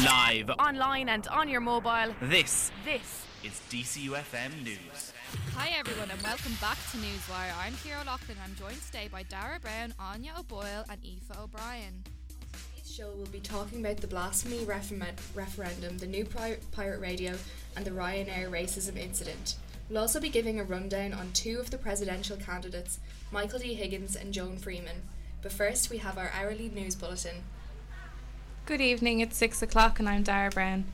Live online and on your mobile. This This is DCUFM News. Hi everyone and welcome back to Newswire. I'm Kira Loughlin. I'm joined today by Dara Brown, Anya O'Boyle and Aoife O'Brien. Today's show will be talking about the blasphemy referendum, referendum the new pri- pirate radio, and the Ryanair racism incident. We'll also be giving a rundown on two of the presidential candidates, Michael D. Higgins and Joan Freeman. But first, we have our hourly news bulletin. Good evening, it's 6 o'clock and I'm Dara Brown.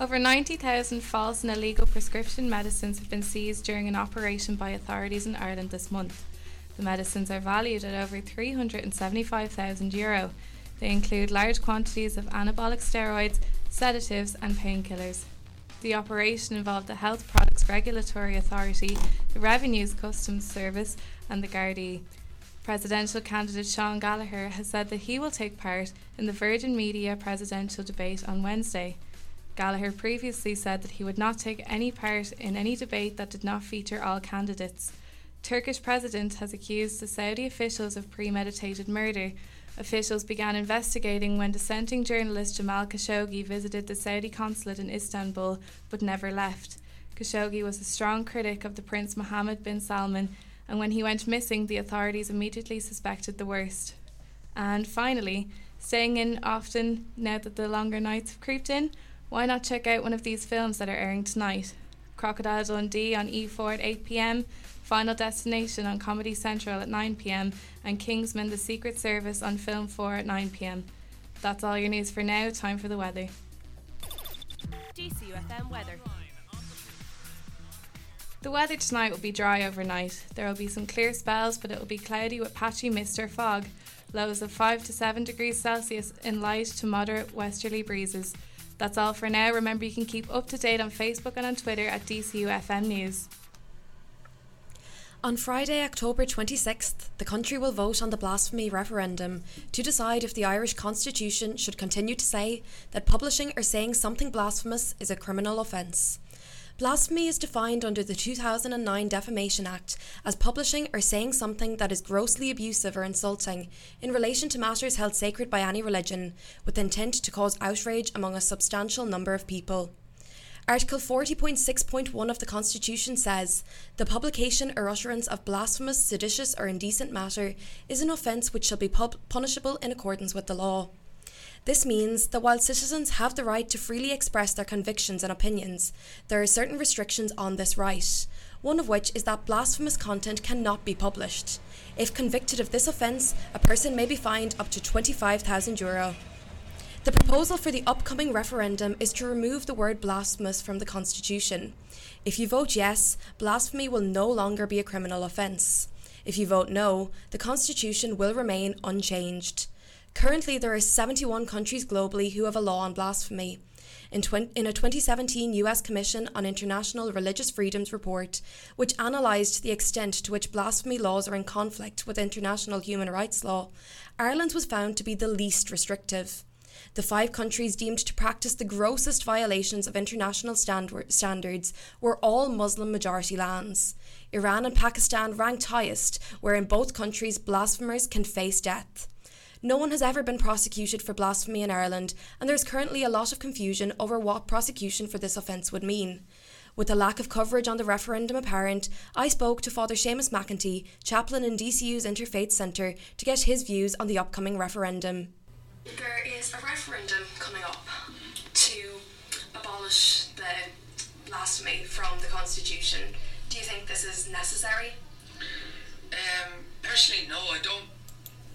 Over 90,000 false and illegal prescription medicines have been seized during an operation by authorities in Ireland this month. The medicines are valued at over €375,000. They include large quantities of anabolic steroids, sedatives, and painkillers. The operation involved the Health Products Regulatory Authority, the Revenues Customs Service, and the Gardaí. Presidential candidate Sean Gallagher has said that he will take part in the Virgin Media presidential debate on Wednesday. Gallagher previously said that he would not take any part in any debate that did not feature all candidates. Turkish president has accused the Saudi officials of premeditated murder. Officials began investigating when dissenting journalist Jamal Khashoggi visited the Saudi consulate in Istanbul but never left. Khashoggi was a strong critic of the Prince Mohammed bin Salman and when he went missing, the authorities immediately suspected the worst. And finally, staying in often now that the longer nights have creeped in, why not check out one of these films that are airing tonight? Crocodile Dundee on E4 at 8 pm, Final Destination on Comedy Central at 9 pm, and Kingsman The Secret Service on Film 4 at 9 pm. That's all your news for now. Time for the weather. DCUFM weather. The weather tonight will be dry overnight. There will be some clear spells, but it will be cloudy with patchy mist or fog. Lows of 5 to 7 degrees Celsius in light to moderate westerly breezes. That's all for now. Remember, you can keep up to date on Facebook and on Twitter at DCUFM News. On Friday, October 26th, the country will vote on the blasphemy referendum to decide if the Irish Constitution should continue to say that publishing or saying something blasphemous is a criminal offence. Blasphemy is defined under the 2009 Defamation Act as publishing or saying something that is grossly abusive or insulting in relation to matters held sacred by any religion, with intent to cause outrage among a substantial number of people. Article 40.6.1 of the Constitution says the publication or utterance of blasphemous, seditious, or indecent matter is an offence which shall be pub- punishable in accordance with the law. This means that while citizens have the right to freely express their convictions and opinions, there are certain restrictions on this right, one of which is that blasphemous content cannot be published. If convicted of this offence, a person may be fined up to €25,000. The proposal for the upcoming referendum is to remove the word blasphemous from the Constitution. If you vote yes, blasphemy will no longer be a criminal offence. If you vote no, the Constitution will remain unchanged. Currently, there are 71 countries globally who have a law on blasphemy. In, in, a 2017 US Commission on International Religious Freedoms report, which analysed the extent to which blasphemy laws are in conflict with international human rights law, Ireland was found to be the least restrictive. The five countries deemed to practice the grossest violations of international stand- standards were all Muslim majority lands. Iran and Pakistan ranked highest, where in both countries blasphemers can face death. No one has ever been prosecuted for blasphemy in Ireland, and there is currently a lot of confusion over what prosecution for this offence would mean. With the lack of coverage on the referendum apparent, I spoke to Father Seamus McEntee, chaplain in DCU's Interfaith Centre, to get his views on the upcoming referendum. There is a referendum coming up to abolish the blasphemy from the Constitution. Do you think this is necessary? Um, personally, no, I don't.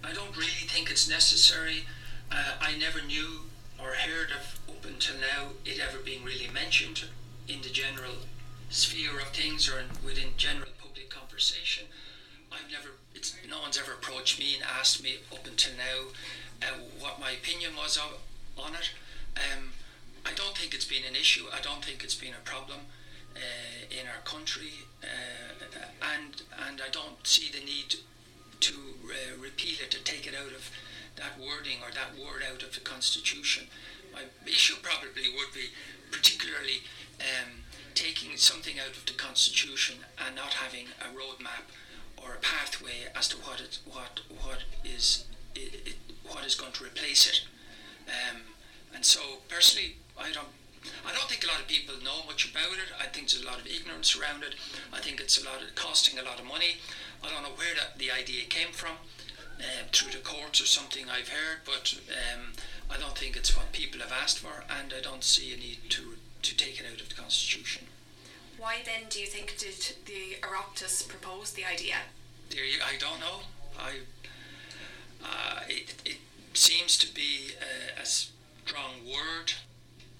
I don't really think it's necessary. Uh, I never knew or heard of up until now it ever being really mentioned in the general sphere of things or in, within general public conversation. I've never. It's no one's ever approached me and asked me up until now uh, what my opinion was of, on it. Um, I don't think it's been an issue. I don't think it's been a problem uh, in our country, uh, and and I don't see the need to uh, repeal it, to take it out of that wording or that word out of the Constitution. My issue probably would be particularly um, taking something out of the Constitution and not having a roadmap or a pathway as to what it, what what is it, it, what is going to replace it. Um, and so personally, I don't. I don't think a lot of people know much about it. I think there's a lot of ignorance around it. I think it's a lot of costing a lot of money. I don't know where that, the idea came from, uh, through the courts or something I've heard, but um, I don't think it's what people have asked for, and I don't see a need to to take it out of the constitution. Why then do you think did the Oireachtas propose the idea? I don't know. I uh, it, it seems to be a, a strong word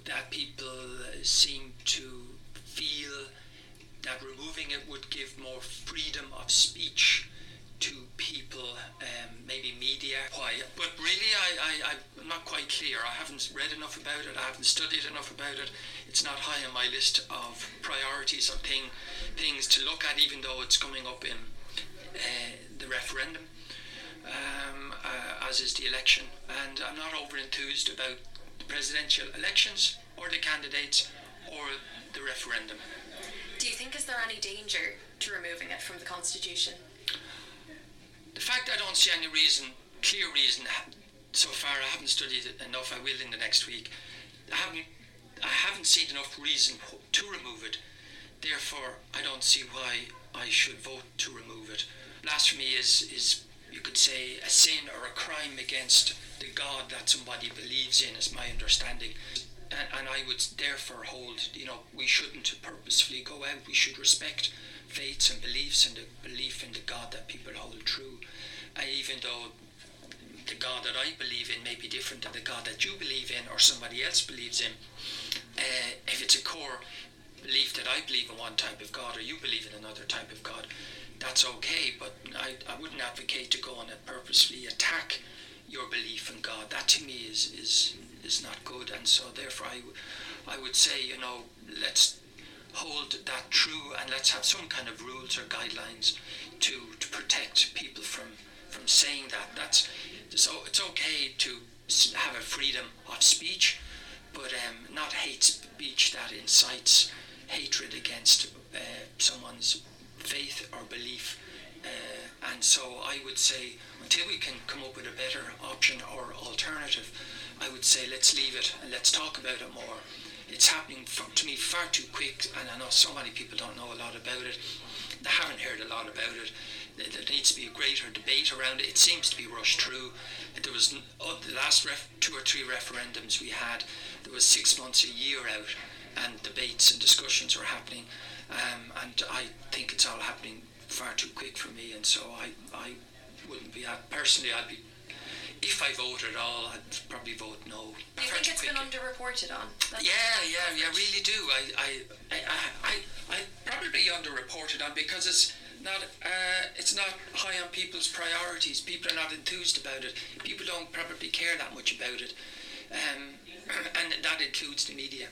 that people uh, seem to feel that removing it would give more freedom of speech to people, um, maybe media. Why? But really, I, I, I'm not quite clear. I haven't read enough about it. I haven't studied enough about it. It's not high on my list of priorities or thing, things to look at, even though it's coming up in uh, the referendum, um, uh, as is the election. And I'm not over enthused about the presidential elections or the candidates or the referendum. Do you think is there any danger to removing it from the constitution? The fact I don't see any reason, clear reason, so far I haven't studied it enough. I will in the next week. I haven't, I haven't seen enough reason to remove it. Therefore, I don't see why I should vote to remove it. Blasphemy is, is you could say, a sin or a crime against the God that somebody believes in, is my understanding. And, and I would therefore hold, you know, we shouldn't purposefully go out. We should respect faiths and beliefs and the belief in the God that people hold true. And even though the God that I believe in may be different to the God that you believe in or somebody else believes in, uh, if it's a core belief that I believe in one type of God or you believe in another type of God, that's okay. But I, I wouldn't advocate to go on and purposefully attack your belief in God. That to me is is is not good. And so therefore, I, I would say, you know, let's hold that true and let's have some kind of rules or guidelines to to protect people from from saying that. That's so it's okay to have a freedom of speech, but um, not hate speech that incites hatred against uh, someone's faith or belief. Uh, and so I would say until we can come up with a better option or alternative, I would say let's leave it and let's talk about it more. It's happening for, to me far too quick, and I know so many people don't know a lot about it. They haven't heard a lot about it. There needs to be a greater debate around it. It seems to be rushed through. There was oh, the last ref, two or three referendums we had. There was six months, a year out, and debates and discussions were happening. Um, and I think it's all happening far too quick for me, and so I, I wouldn't be. personally, I'd be. If I vote at all, I'd probably vote no. Do you think it's been underreported on? That's yeah, yeah, yeah, really do. I, I, I, I, I probably underreported on because it's not, uh, it's not high on people's priorities. People are not enthused about it. People don't probably care that much about it, um, and that includes the media.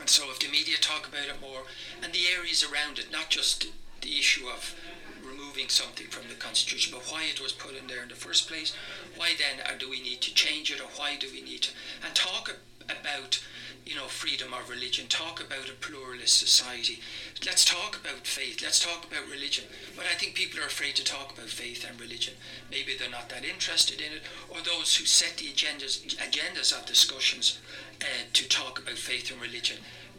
And so, if the media talk about it more, and the areas around it, not just the issue of removing something from the constitution, but why it was put in there in the first place. Why then uh, do we need to change it, or why do we need to and talk about you know freedom of religion? Talk about a pluralist society. Let's talk about faith. Let's talk about religion. But I think people are afraid to talk about faith and religion. Maybe they're not that interested in it, or those who set the agendas agendas of discussions uh, to talk about faith and religion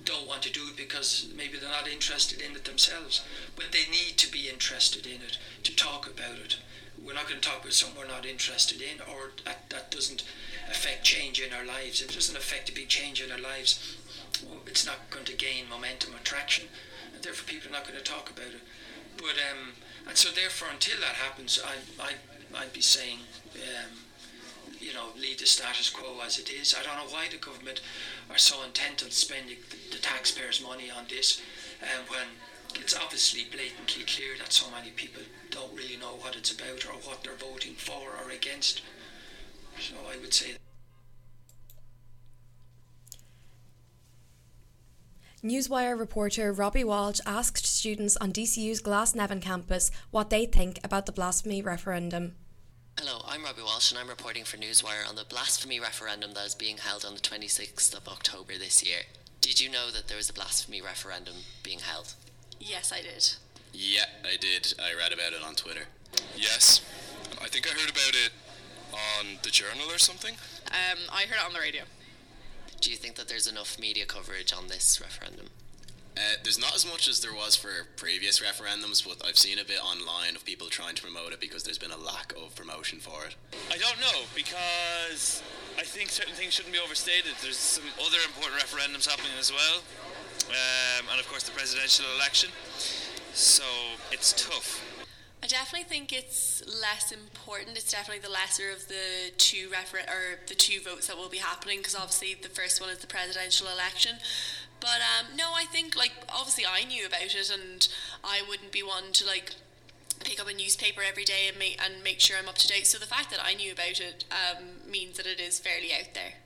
don't want to do it because maybe they're not interested in it themselves. But they need to be interested in it to talk about it. We're not going to talk about something we're not interested in or that, that doesn't affect change in our lives. If it doesn't affect a big change in our lives, it's not going to gain momentum or traction. And therefore, people are not going to talk about it. But um, and so therefore, until that happens, I I I'd be saying. Um, you know, leave the status quo as it is. I don't know why the government are so intent on spending the, the taxpayers' money on this, um, when it's obviously blatantly clear that so many people don't really know what it's about or what they're voting for or against. So I would say. Newswire reporter Robbie Walsh asked students on DCU's Glasnevin campus what they think about the blasphemy referendum. Hello, I'm Robbie Walsh and I'm reporting for Newswire on the blasphemy referendum that is being held on the 26th of October this year. Did you know that there was a blasphemy referendum being held? Yes, I did. Yeah, I did. I read about it on Twitter. Yes, I think I heard about it on the journal or something. Um, I heard it on the radio. Do you think that there's enough media coverage on this referendum? Uh, there's not as much as there was for previous referendums, but I've seen a bit online of people trying to promote it because there's been a lack of promotion for it. I don't know because I think certain things shouldn't be overstated. There's some other important referendums happening as well, um, and of course the presidential election. So it's tough. I definitely think it's less important. It's definitely the lesser of the two refer- or the two votes that will be happening because obviously the first one is the presidential election. But um, no, I think like obviously I knew about it and I wouldn't be one to like pick up a newspaper every day and make and make sure I'm up to date. So the fact that I knew about it um, means that it is fairly out there.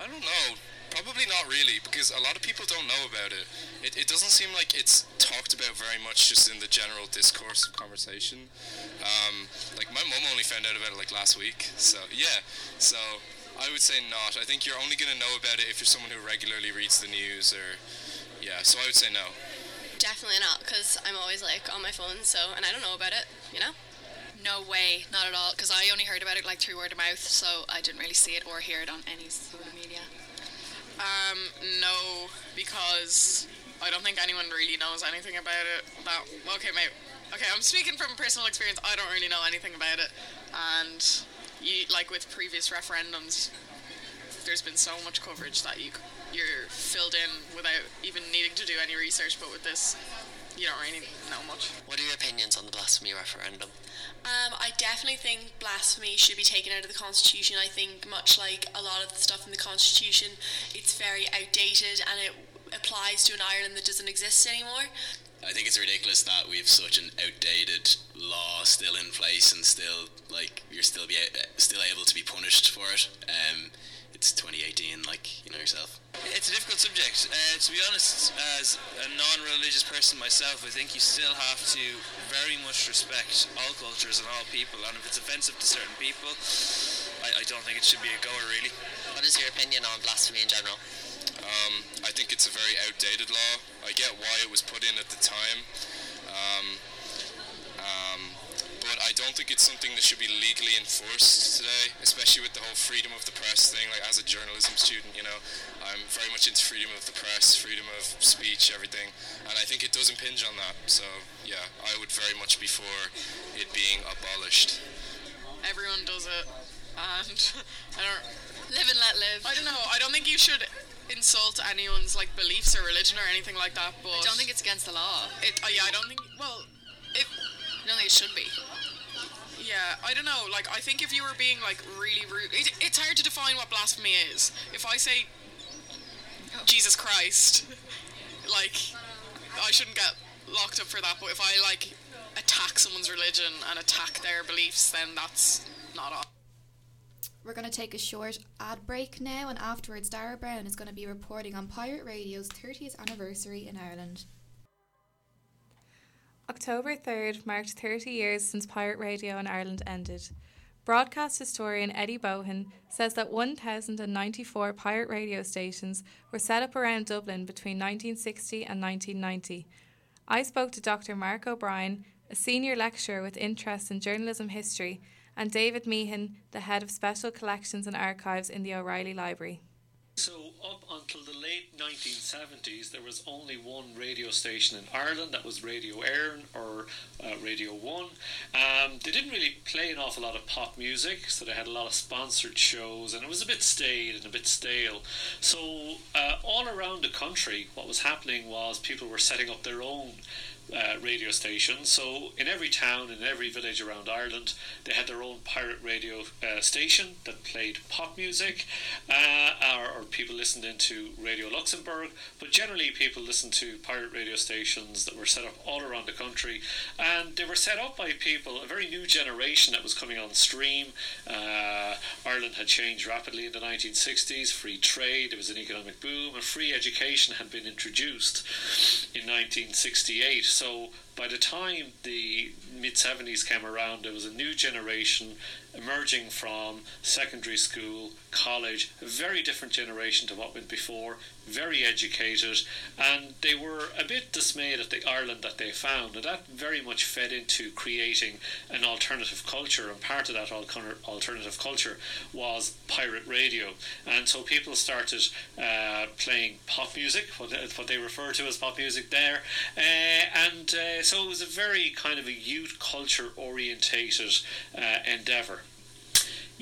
I don't know. Probably not really, because a lot of people don't know about it. It, it doesn't seem like it's talked about very much just in the general discourse of conversation. Um, like, my mum only found out about it like last week, so yeah. So, I would say not. I think you're only going to know about it if you're someone who regularly reads the news, or yeah, so I would say no. Definitely not, because I'm always like on my phone, so, and I don't know about it, you know? No way, not at all. Because I only heard about it like through word of mouth, so I didn't really see it or hear it on any sort of media. Um, no, because I don't think anyone really knows anything about it. That okay, mate. Okay, I'm speaking from personal experience. I don't really know anything about it, and you like with previous referendums, there's been so much coverage that you you're filled in without even needing to do any research. But with this, you don't really know much. What are your opinions on the blasphemy referendum? Um, I definitely think blasphemy should be taken out of the Constitution. I think, much like a lot of the stuff in the Constitution, it's very outdated and it applies to an Ireland that doesn't exist anymore. I think it's ridiculous that we have such an outdated law still in place and still like you're still be still able to be punished for it. Um, it's 2018, like you know yourself. It's a difficult subject. Uh, to be honest, as a non-religious person myself, I think you still have to very much respect all cultures and all people. And if it's offensive to certain people, I, I don't think it should be a goer. Really. What is your opinion on blasphemy in general? Um, I think it's a very outdated law. I get why it was put in at the time. Um, um, but I don't think it's something that should be legally enforced today, especially with the whole freedom of the press thing. Like as a journalism student, you know, I'm very much into freedom of the press, freedom of speech, everything, and I think it does impinge on that. So yeah, I would very much be for it being abolished. Everyone does it, and I don't live and let live. I don't know. I don't think you should insult anyone's like beliefs or religion or anything like that. But I don't think it's against the law. It, uh, yeah, I don't think. Well, if I don't think it should be. Yeah, I don't know. Like, I think if you were being like really rude, it, it's hard to define what blasphemy is. If I say Jesus Christ, like, I shouldn't get locked up for that. But if I like attack someone's religion and attack their beliefs, then that's not all. We're going to take a short ad break now, and afterwards, Dara Brown is going to be reporting on Pirate Radio's 30th anniversary in Ireland. October 3rd marked 30 years since pirate radio in Ireland ended. Broadcast historian Eddie Bohan says that 1,094 pirate radio stations were set up around Dublin between 1960 and 1990. I spoke to Dr. Mark O'Brien, a senior lecturer with interest in journalism history, and David Meehan, the head of special collections and archives in the O'Reilly Library. So, up until the late 1970s, there was only one radio station in Ireland that was Radio Éireann or uh, Radio 1. Um, they didn't really play an awful lot of pop music, so they had a lot of sponsored shows, and it was a bit staid and a bit stale. So, uh, all around the country, what was happening was people were setting up their own uh, radio stations. So in every town, in every village around Ireland, they had their own pirate radio uh, station that played pop music, uh, or, or, people listened into Radio Luxembourg. But generally, people listened to pirate radio stations that were set up all around the country, and they were set up by people, a very new generation that was coming on stream. Uh, Ireland had changed rapidly in the 1960s. Free trade, there was an economic boom, and free education had been introduced in 1968. So so by the time the mid 70s came around, there was a new generation emerging from secondary school, college, a very different generation to what went before, very educated, and they were a bit dismayed at the Ireland that they found, and that very much fed into creating an alternative culture, and part of that alternative culture was pirate radio, and so people started uh, playing pop music, what, they refer to as pop music there, uh, and uh, so it was a very kind of a youth culture orientated uh, endeavour.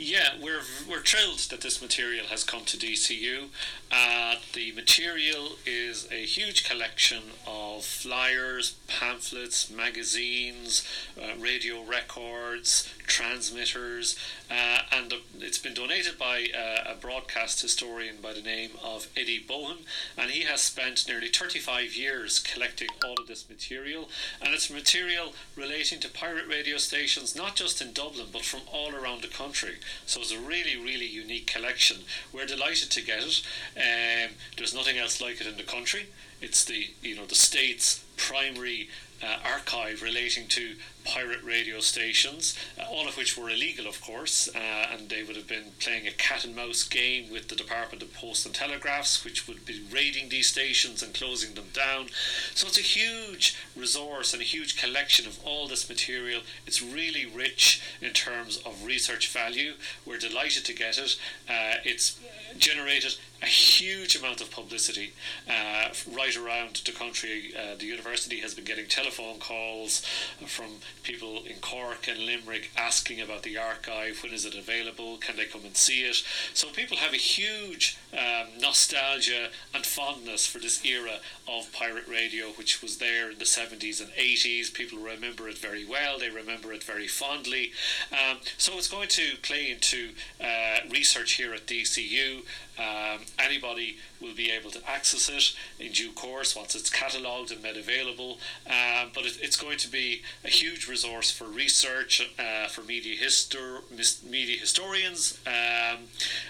Yeah, we're we're thrilled that this material has come to DCU. Uh, the material is a huge collection of flyers, pamphlets, magazines, uh, radio records, transmitters, uh, and it's been donated by uh, a broadcast historian by the name of Eddie Bohan, and he has spent nearly 35 years collecting all of this material, and it's material relating to pirate radio stations not just in Dublin but from all around the country. So it's a really, really unique collection. We're delighted to get it. Um, there's nothing else like it in the country. It's the you know the state's primary uh, archive relating to pirate radio stations, uh, all of which were illegal, of course, uh, and they would have been playing a cat and mouse game with the Department of Post and Telegraphs, which would be raiding these stations and closing them down. So it's a huge resource and a huge collection of all this material. It's really rich in terms of research value. We're delighted to get it. Uh, it's generated a huge amount of publicity uh, right around the country. Uh, the university has been getting telephone calls from people in Cork and Limerick asking about the archive. When is it available? Can they come and see it? So people have a huge um, nostalgia and fondness for this era of pirate radio, which was there in the 70s and 80s. People remember it very well. They remember it very fondly. Um, so it's going to play into uh, research here at DCU. Um, anybody will be able to access it in due course once it's catalogued and made available. Um, but it, it's going to be a huge resource for research, uh, for media histor- media historians, um,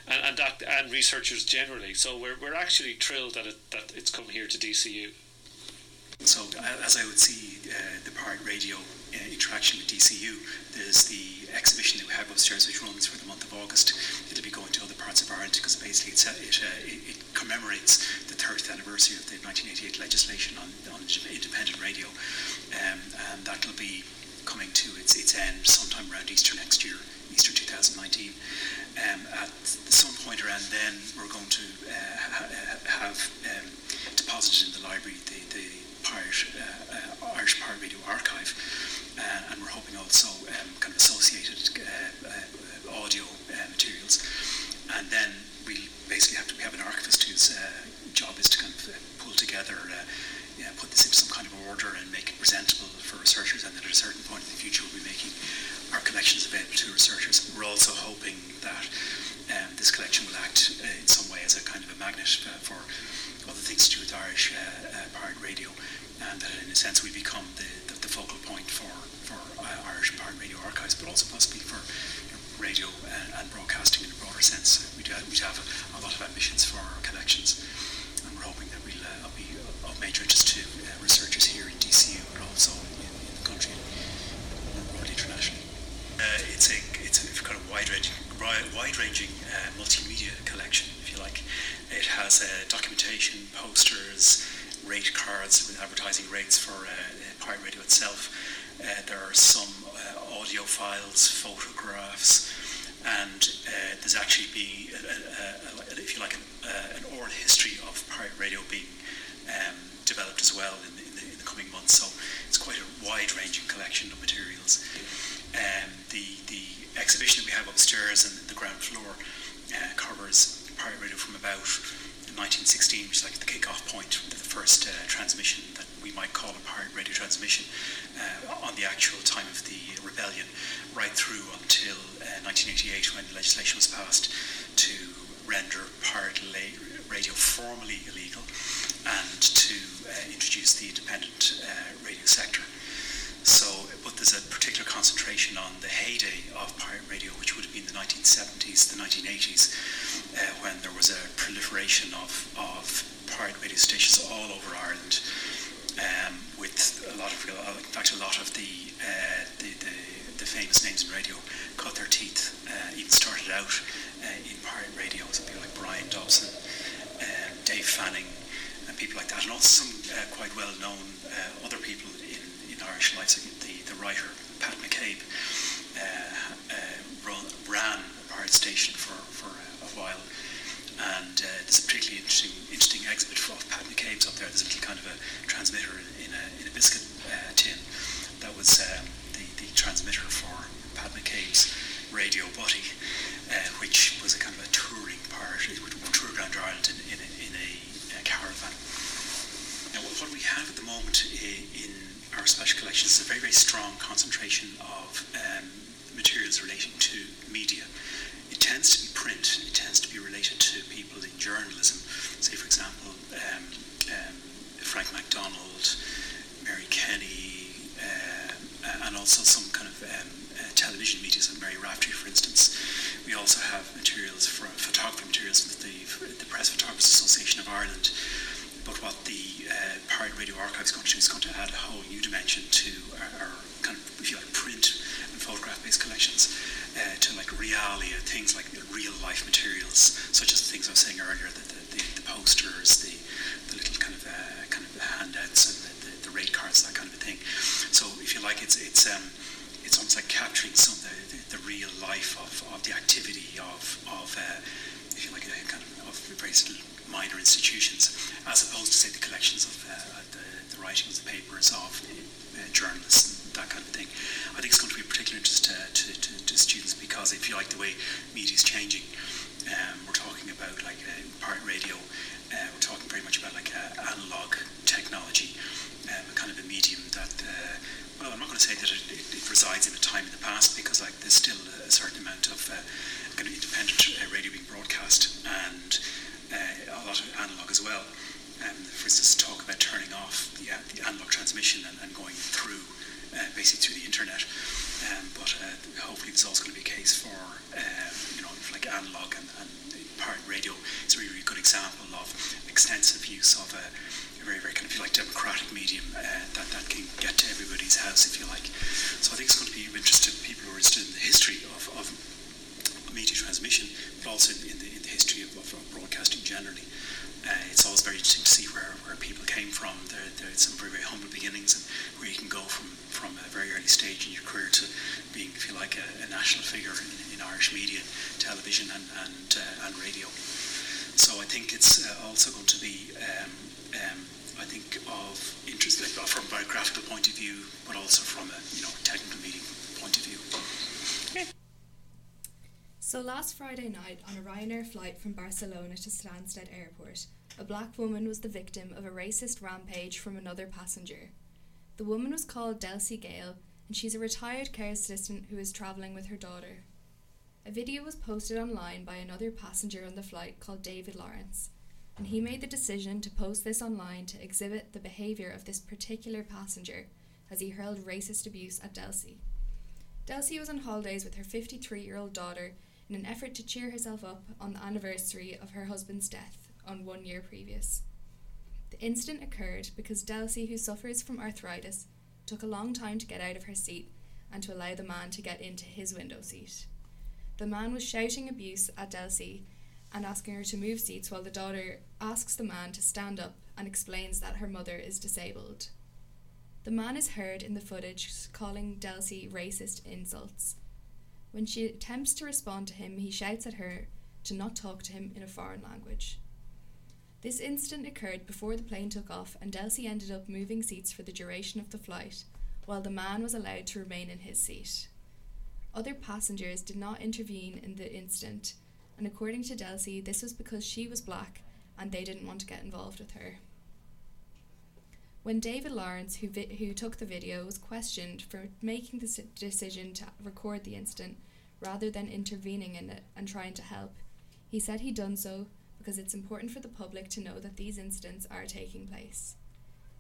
and, and that and researchers generally. So we're, we're actually thrilled that it, that it's come here to DCU. So as I would see uh, the Pirate Radio uh, interaction with DCU, there's the exhibition that we have upstairs, which runs for the month of August. It'll be going to other parts of Ireland because basically it, uh, it, it, commemorates the 30th anniversary of the 1988 legislation on, on independent radio, um, and that'll be coming to its, its end sometime around Easter next year, Easter 2019. Um, at some point around then, we're going to uh, ha- have um, deposited in the library the, the Pirate, uh, Irish Pirate Radio Archive uh, and we're hoping also um, kind of associated uh, uh, audio materials. And then we basically have to we have an archivist whose job is to kind of pull together, yeah, put this into some kind of order and make it presentable for researchers. And then at a certain point in the future, we'll be making our collections available to researchers. We're also hoping that um, this collection will act uh, in some way as a kind of a magnet uh, for other things to do with Irish uh, pirate radio, and that in a sense we become the, the, the focal point for for uh, Irish Pirate Radio archives, but also possibly for you know, radio and, and, broadcasting in a broader sense. We do we have a, a, lot of ambitions for our collections, and we're hoping that we'll uh, be of major interest to uh, researchers here in DCU, but also in, in the country and broadly internationally. Uh, it's a it's a kind of wide-ranging wide-ranging uh, multimedia collection, if you like. It has uh, documentation, posters, rate cards with advertising rates for Pirate Radio itself uh, there are some uh, audio files, photographs, and uh, there's actually be, if you like, an, an, oral history of pirate radio being um, developed as well in the, in, the, in the, coming months. So it's quite a wide-ranging collection of materials. Um, the the exhibition that we have upstairs and the ground floor uh, covers pirate radio from about 1916, which is like the kick-off point, the first uh, transmission that we might call a pirate radio transmission uh, on the actual time of the rebellion, right through until uh, 1988 when the legislation was passed to render pirate radio formally illegal and to uh, introduce the independent uh, radio sector. So, but there's a particular concentration on the heyday of pirate radio, which would have been the 1970s, the 1980s, uh, when there was a proliferation of, of pirate radio stations all over Ireland um, with a lot of, in fact, a lot of the, uh, the, the, the, famous names in radio cut their teeth, uh, even started out uh, in pirate radio, people like Brian Dobson, um, Dave Fanning, and people like that, and also some uh, quite well-known uh, other people in, Irish like the, the writer Pat McCabe run, ran a pirate station for, for a while and uh, there's a particularly interesting interesting exhibit of Pat McCabe's up there. There's a little kind of a transmitter in a, in a biscuit uh, tin that was um, the, the transmitter for Pat McCabe's Radio Buddy, uh, which was a kind of a touring part. It would tour around Ireland in, in, a, in a, a, caravan. Now, what we have at the moment in our special collections is a very, very strong concentration of um, materials relating to media It tends to be print, it tends to be related to people in journalism. Say, for example, um, um, Frank MacDonald, Mary Kenny, uh, and also some kind of um, uh, television media, so Mary Raftery, for instance. We also have materials photography materials with the, the Press Photographers Association of Ireland. But what the uh, Radio Archive is going to is going to add a whole new dimension to our, our kind of, if you like, print and photograph-based collections uh, to like realia, things like real life materials, such as the things I was saying earlier, the, the, the, the posters, the, the little kind of uh, kind of handouts and the, the, the, rate cards, that kind of a thing. So if you like, it's it's um, it's almost like capturing some of the, the, the real life of, of the activity of of uh, if you like, a kind of, of very minor institutions, as opposed to say the collections of uh, the, the writings, the papers of uh, journalists and that kind of thing. I think it's going to be particular interest to, to, to, to students because if you like the way media is changing, um, we're talking about like uh, part radio, uh, we're talking very much about like uh, analog technology, um, a kind of a medium that, uh, well, I'm not going to say that it, it, it, resides in a time in the past because like there's still a certain amount of uh, kind of independent uh, radio being broadcast and a lot of analog as well. Um, for instance, talk about turning off the, the analog transmission and, and going through uh, basically through the internet. Um, but uh, hopefully it's also going to be a case for um, you know like analog and, and pirate radio. It's a really, really good example of extensive use of a, a very very kind of like democratic medium uh, that that can get to everybody's house if you like. So I think it's going to be of interest to people who are interested in the history of, of media transmission, but also in, the, in the history of, of broadcasting generally uh, it's always very interesting to see where, where people came from. There, there some very, very humble beginnings and where you can go from, from a very early stage in your career to being, if you like, a, a national figure in, in, Irish media, television and, and, uh, and radio. So I think it's uh, also going to be, um, um, I think, of interest like, from a biographical point of view, but also from a you know technical media point of view. So last Friday night, on a Ryanair flight from Barcelona to Stansted Airport, a black woman was the victim of a racist rampage from another passenger. The woman was called Delsie Gayle, and she's a retired care assistant who is travelling with her daughter. A video was posted online by another passenger on the flight called David Lawrence, and he made the decision to post this online to exhibit the behaviour of this particular passenger as he hurled racist abuse at Delsie. Delsie was on holidays with her 53 year old daughter in an effort to cheer herself up on the anniversary of her husband's death on one year previous. The incident occurred because Delsie, who suffers from arthritis, took a long time to get out of her seat and to allow the man to get into his window seat. The man was shouting abuse at Delsie and asking her to move seats while the daughter asks the man to stand up and explains that her mother is disabled. The man is heard in the footage calling Delsie racist insults when she attempts to respond to him, he shouts at her to not talk to him in a foreign language. This incident occurred before the plane took off, and Delsie ended up moving seats for the duration of the flight, while the man was allowed to remain in his seat. Other passengers did not intervene in the incident, and according to Delsie, this was because she was black and they didn't want to get involved with her. When David Lawrence, who, vi- who took the video, was questioned for making the decision to record the incident rather than intervening in it and trying to help, he said he'd done so because it's important for the public to know that these incidents are taking place.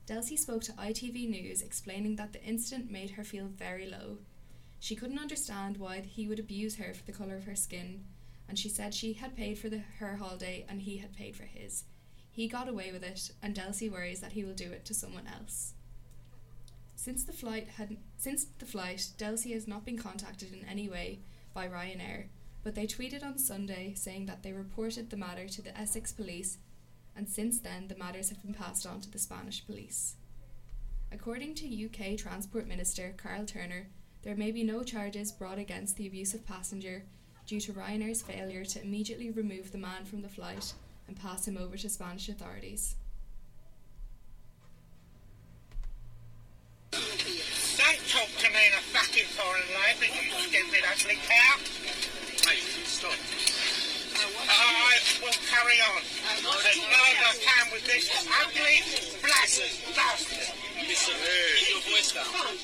Delsie spoke to ITV News explaining that the incident made her feel very low. She couldn't understand why he would abuse her for the colour of her skin, and she said she had paid for the, her holiday and he had paid for his. He got away with it, and Delsie worries that he will do it to someone else. Since the flight had since the flight, Delsie has not been contacted in any way by Ryanair, but they tweeted on Sunday saying that they reported the matter to the Essex police, and since then the matters have been passed on to the Spanish police. According to UK Transport Minister Karl Turner, there may be no charges brought against the abusive passenger due to Ryanair's failure to immediately remove the man from the flight and pass him over to Spanish authorities. Don't talk to me in a fucking foreign language, you stupid ugly cow. Hey, stop. I will carry on. As long as I can with this ugly blasted bastard. Listen, uh, keep your voice down.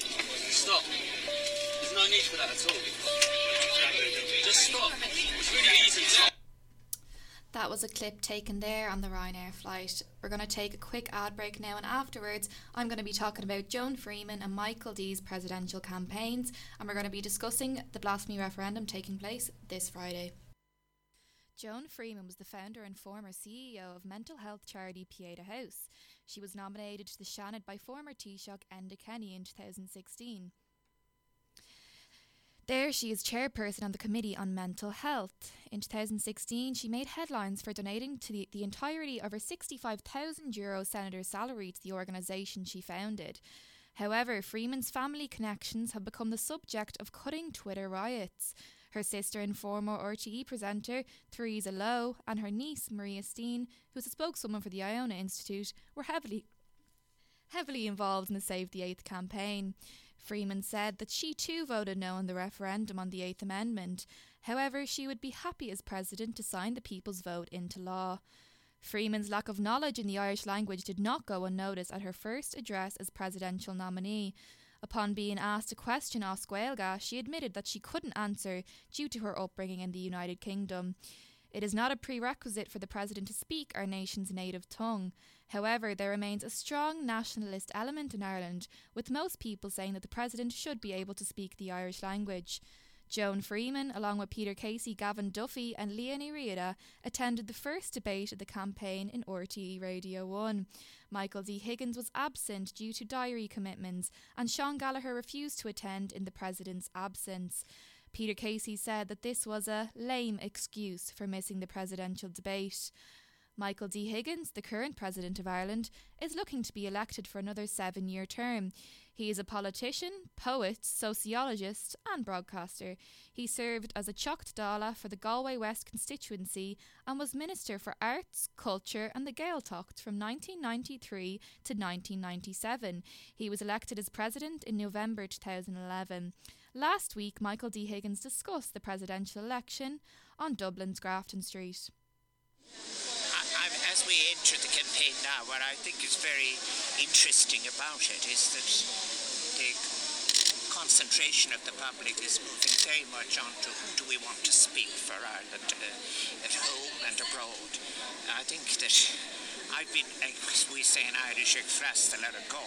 Stop. There's no need for that at all. Just stop. It's really easy to. That was a clip taken there on the Ryanair flight. We're going to take a quick ad break now, and afterwards, I'm going to be talking about Joan Freeman and Michael D's presidential campaigns, and we're going to be discussing the blasphemy referendum taking place this Friday. Joan Freeman was the founder and former CEO of mental health charity Pieta House. She was nominated to the Seanad by former Taoiseach Enda Kenny in 2016. There, she is chairperson on the Committee on Mental Health. In 2016, she made headlines for donating to the, the entirety of her €65,000 senator's salary to the organisation she founded. However, Freeman's family connections have become the subject of cutting Twitter riots. Her sister and former RTE presenter, Theresa Lowe, and her niece, Maria Steen, who's a spokeswoman for the Iona Institute, were heavily heavily involved in the Save the Eighth campaign. Freeman said that she too voted no in the referendum on the Eighth Amendment. However, she would be happy as president to sign the people's vote into law. Freeman's lack of knowledge in the Irish language did not go unnoticed at her first address as presidential nominee. Upon being asked a question off Gaeilge, she admitted that she couldn't answer due to her upbringing in the United Kingdom. It is not a prerequisite for the President to speak our nation's native tongue. However, there remains a strong nationalist element in Ireland, with most people saying that the President should be able to speak the Irish language. Joan Freeman, along with Peter Casey, Gavin Duffy, and Liadh Ní Riada, attended the first debate of the campaign in RTE Radio 1. Michael D. Higgins was absent due to diary commitments, and Sean Gallagher refused to attend in the President's absence. Peter Casey said that this was a lame excuse for missing the presidential debate. Michael D. Higgins, the current President of Ireland, is looking to be elected for another seven year term. He is a politician, poet, sociologist, and broadcaster. He served as a Teachta Dála for the Galway West constituency and was Minister for Arts, Culture, and the Gaeltacht from 1993 to 1997. He was elected as President in November 2011. Last week, Michael D. Higgins discussed the presidential election on Dublin's Grafton Street. I, as we enter the campaign now, what I think is very interesting about it is that the concentration of the public is moving very much onto who do we want to speak for Ireland uh, at home and abroad. I think that I've been, as we say in Irish, exfrastal ar go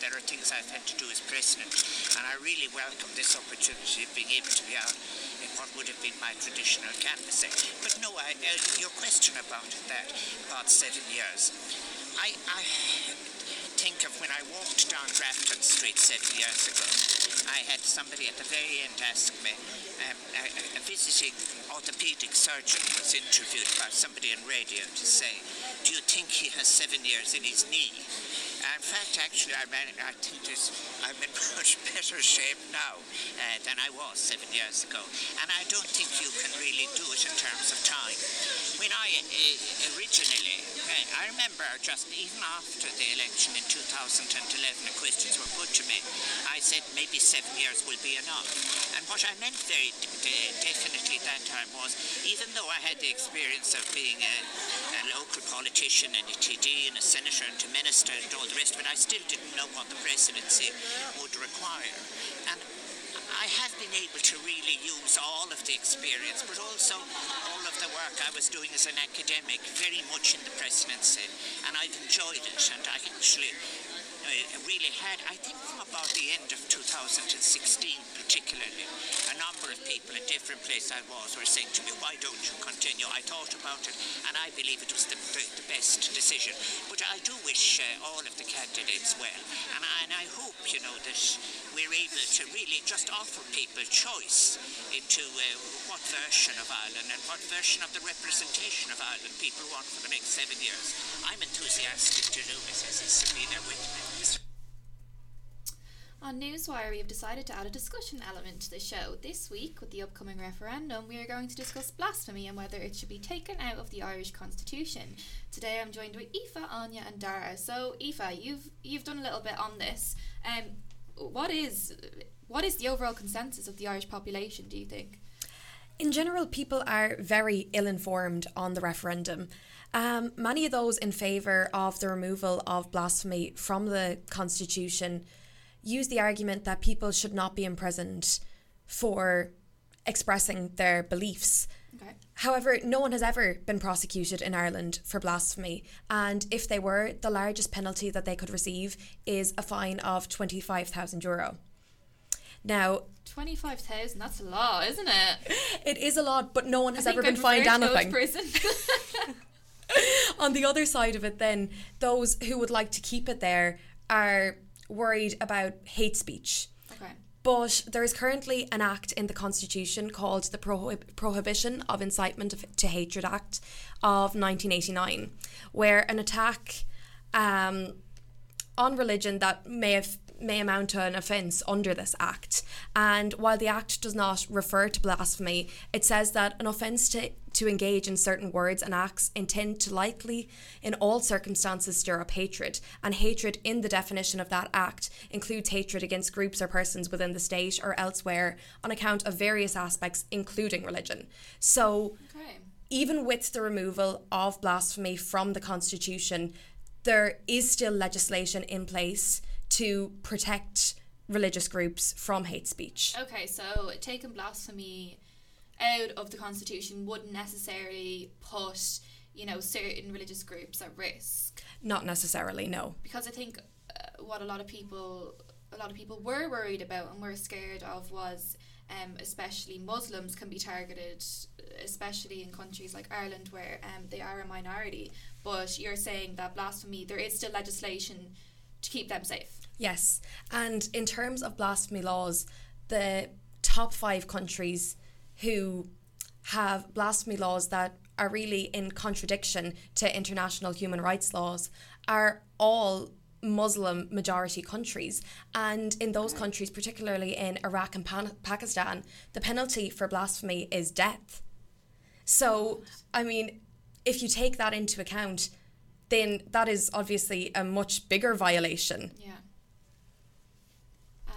There are things I've had to do as president, and I really welcome this opportunity of being able to be out in what would have been my traditional canvassing. But no, I, uh, your question about that, about seven years, I, I think of when I walked down Grafton Street seven years ago. I had somebody at the very end ask me, um, a, a visiting orthopedic surgeon was interviewed by somebody on radio to say, do you think he has seven years in his knee? In fact, actually, I'm, I think I'm in much better shape now uh, than I was seven years ago. And I don't think you can really do it in terms of time. When I uh, originally, uh, I remember just even after the election in 2011, the questions were put to me. I said maybe seven years will be enough. And what I meant very de- definitely that time was, even though I had the experience of being a, politician and a TD and a senator and a minister and all the rest but I still didn't know what the presidency would require. And I have been able to really use all of the experience, but also all of the work I was doing as an academic very much in the presidency, and I've enjoyed it. And I actually, really had, I think from about the end of 2016 particularly, a number of people in different places I was were saying to me, why don't you continue? I thought about it and I believe it was the, the, the best decision. But I do wish uh, all of the candidates well and I, and I hope, you know, that we're able to really just offer people choice into uh, what version of Ireland and what version of the representation of Ireland people want for the next seven years. I'm enthusiastic to do Mrs. Sabina with me. On Newswire, we have decided to add a discussion element to the show. This week, with the upcoming referendum, we are going to discuss blasphemy and whether it should be taken out of the Irish Constitution. Today, I'm joined with Aoife, Anya, and Dara. So, Aoife, you've you've done a little bit on this. Um, what is what is the overall consensus of the Irish population? Do you think? In general, people are very ill informed on the referendum. Um, many of those in favour of the removal of blasphemy from the Constitution use the argument that people should not be imprisoned for expressing their beliefs. Okay. However, no one has ever been prosecuted in Ireland for blasphemy, and if they were, the largest penalty that they could receive is a fine of €25,000. Now, 25,000, that's a lot, isn't it? it is a lot, but no one has ever been fined anything. prison. On the other side of it, then, those who would like to keep it there are worried about hate speech. okay. But there is currently an act in the Constitution called the Prohib- Prohibition of Incitement of- to Hatred Act of 1989, where an attack um, on religion that may have may amount to an offence under this act. And while the act does not refer to blasphemy, it says that an offence to, to engage in certain words and acts intend to likely, in all circumstances, stir up hatred. And hatred, in the definition of that act, includes hatred against groups or persons within the state or elsewhere on account of various aspects, including religion. So, Okay. even with the removal of blasphemy from the Constitution, there is still legislation in place to protect religious groups from hate speech. Okay, so taking blasphemy out of the constitution wouldn't necessarily put, you know, certain religious groups at risk. Not necessarily, no. Because I think uh, what a lot of people, a lot of people were worried about and were scared of was, um, especially Muslims can be targeted, especially in countries like Ireland where um, they are a minority. But you're saying that blasphemy, there is still legislation to keep them safe. Yes. And in terms of blasphemy laws, the top five countries who have blasphemy laws that are really in contradiction to international human rights laws are all Muslim majority countries. And in those countries, particularly in Iraq and Pan- Pakistan, the penalty for blasphemy is death. So, I mean, if you take that into account, then that is obviously a much bigger violation. Yeah.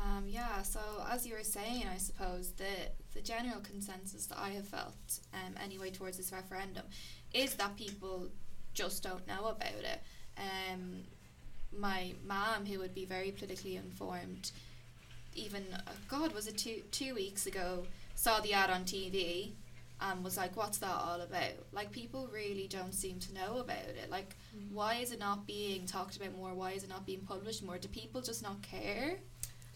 Um, yeah, so as you were saying, I suppose the the general consensus that I have felt, um, anyway, towards this referendum, is that people just don't know about it. Um, my mom, who would be very politically informed, even uh, God, was it two two weeks ago, saw the ad on TV, and was like, "What's that all about?" Like people really don't seem to know about it. Like, why is it not being talked about more? Why is it not being published more? Do people just not care?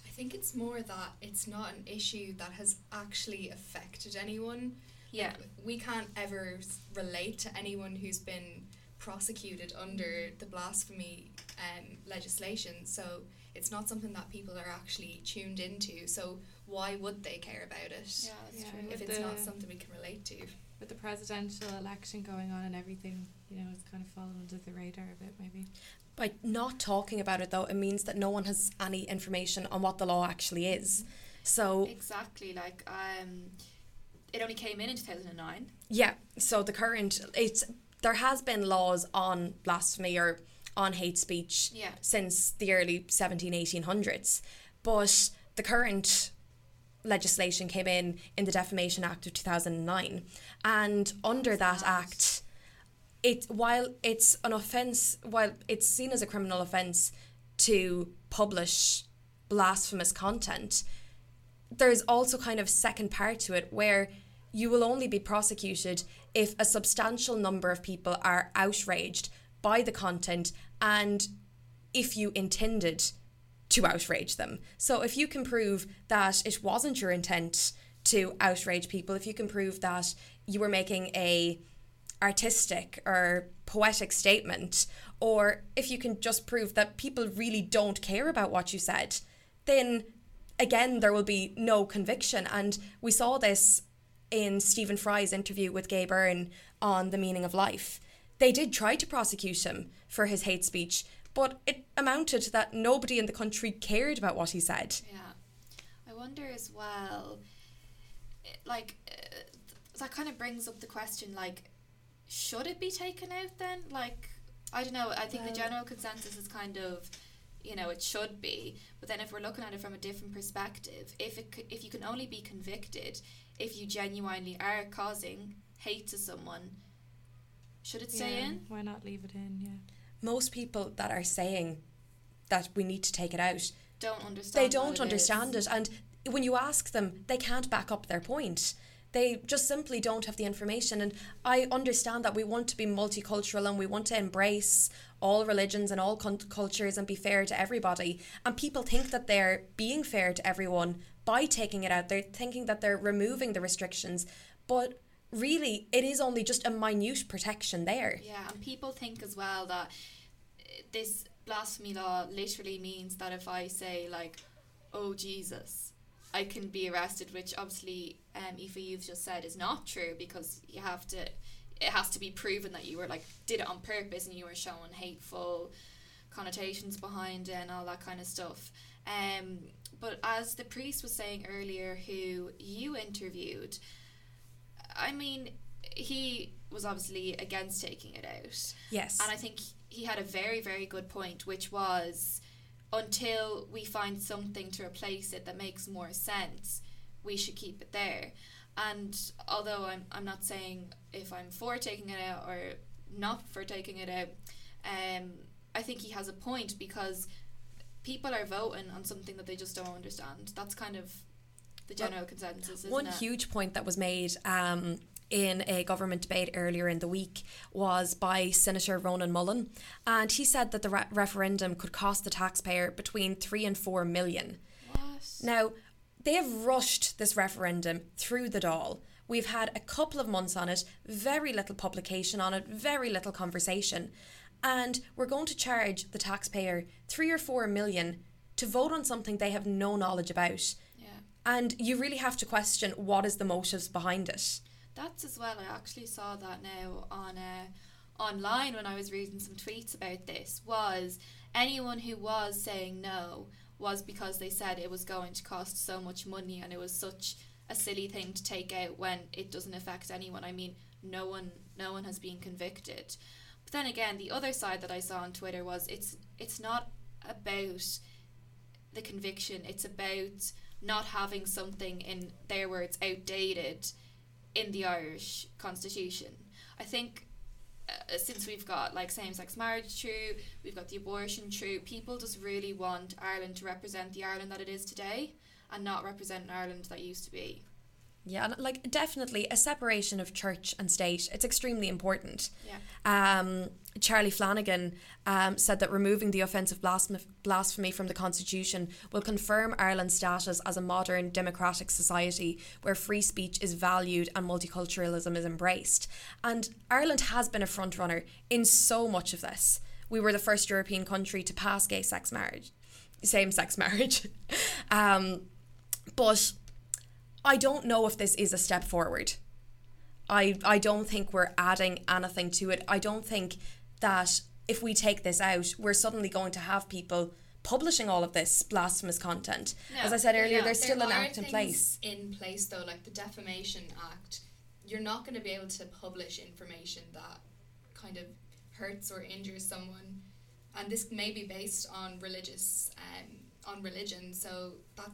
I think it's more that it's not an issue that has actually affected anyone. Yeah. Like, we can't ever relate to anyone who's been prosecuted under the blasphemy um, legislation. So it's not something that people are actually tuned into. So why would they care about it? Yeah, that's Yeah, true. If with it's not something we can relate to. With the presidential election going on and everything, you know, it's kind of fallen under the radar a bit, maybe. By not talking about it, though, it means that no one has any information on what the law actually is. So, Exactly. Like, um, it only came in in two thousand and nine. yeah, so the current, it's there has been laws on blasphemy or on hate speech Yeah. since the early 17, 1800s. But the current legislation came in in the Defamation Act of 2009. And under that act, it while it's an offence, while it's seen as a criminal offence to publish blasphemous content, there's also kind of second part to it where you will only be prosecuted if a substantial number of people are outraged by the content and if you intended to outrage them. So if you can prove that it wasn't your intent to outrage people, if you can prove that you were making a artistic or poetic statement, or if you can just prove that people really don't care about what you said, then again there will be no conviction. And we saw this in Stephen Fry's interview with Gay Byrne on the meaning of life. They did try to prosecute him for his hate speech, but it amounted to that nobody in the country cared about what he said. Yeah. I wonder as well, eh, like, uh, that kind of brings up the question, like, should it be taken out then? Like, I don't know. I think Well- the general consensus is kind of, you know, it should be. But then if we're looking at it from a different perspective, if it c- if you can only be convicted if you genuinely are causing hate to someone, should it stay Yeah, in? Why not leave it in? Yeah. Most people that are saying that we need to take it out Don't understand. they don't it understand is. it. And when you ask them they can't back up their point. They just simply don't have the information. And i understand that we want to be multicultural and we want to embrace all religions and all cult- cultures and be fair to everybody. And people think that they're being fair to everyone by taking it out. They're thinking that they're removing the restrictions. But really it is only just a minute protection there Yeah, and people think as well that this blasphemy law literally means that if I say like, "Oh Jesus," I can be arrested, which obviously, um, Aoife, you've just said is not true because you have to. It has to be proven that you were like did it on purpose and you were showing hateful connotations behind it and all that kind of stuff. Um, but as the priest was saying earlier, who you interviewed, I mean, he was obviously against taking it out. Yes. And I think he had a very, very good point, which was until we find something to replace it that makes more sense, we should keep it there. And although I'm, I'm not saying if I'm for taking it out or not for taking it out, um, I think he has a point because people are voting on something that they just don't understand. That's kind of the general consensus, One it? huge point that was made um, in a government debate earlier in the week was by Senator Ronan Mullen, and he said that the re- referendum could cost the taxpayer between three and four million. What? Now, they have rushed this referendum through the Dáil. We've had a couple of months on it, very little publication on it, very little conversation, and we're going to charge the taxpayer three or four million to vote on something they have no knowledge about. And you really have to question what is the motives behind it. That's as well. I actually saw that now on uh, online when I was reading some tweets about this. Was anyone who was saying no was because they said it was going to cost so much money and it was such a silly thing to take out when it doesn't affect anyone. I mean, no one, no one has been convicted. But then again, the other side that I saw on Twitter was it's it's not about the conviction. It's about not having something in their words outdated in the Irish constitution. I think uh, since we've got like same-sex marriage true, we've got the abortion true, people just really want Ireland to represent the Ireland that it is today and not represent an Ireland that used to be. Yeah, and like definitely a separation of church and state. It's extremely important. Yeah. Um, Charlie Flanagan um, said that removing the offence of blasphemy, blasphemy from the constitution will confirm Ireland's status as a modern democratic society where free speech is valued and multiculturalism is embraced. And Ireland has been a frontrunner in so much of this. We were the first European country to pass gay sex marriage, same sex marriage. um, but I don't know if this is a step forward. I I don't think we're adding anything to it. I don't think that if we take this out, we're suddenly going to have people publishing all of this blasphemous content. As I said earlier, there's still there an are act in place. In place though, like the Defamation Act, you're not going to be able to publish information that kind of hurts or injures someone, and this may be based on religious um, on religion. So that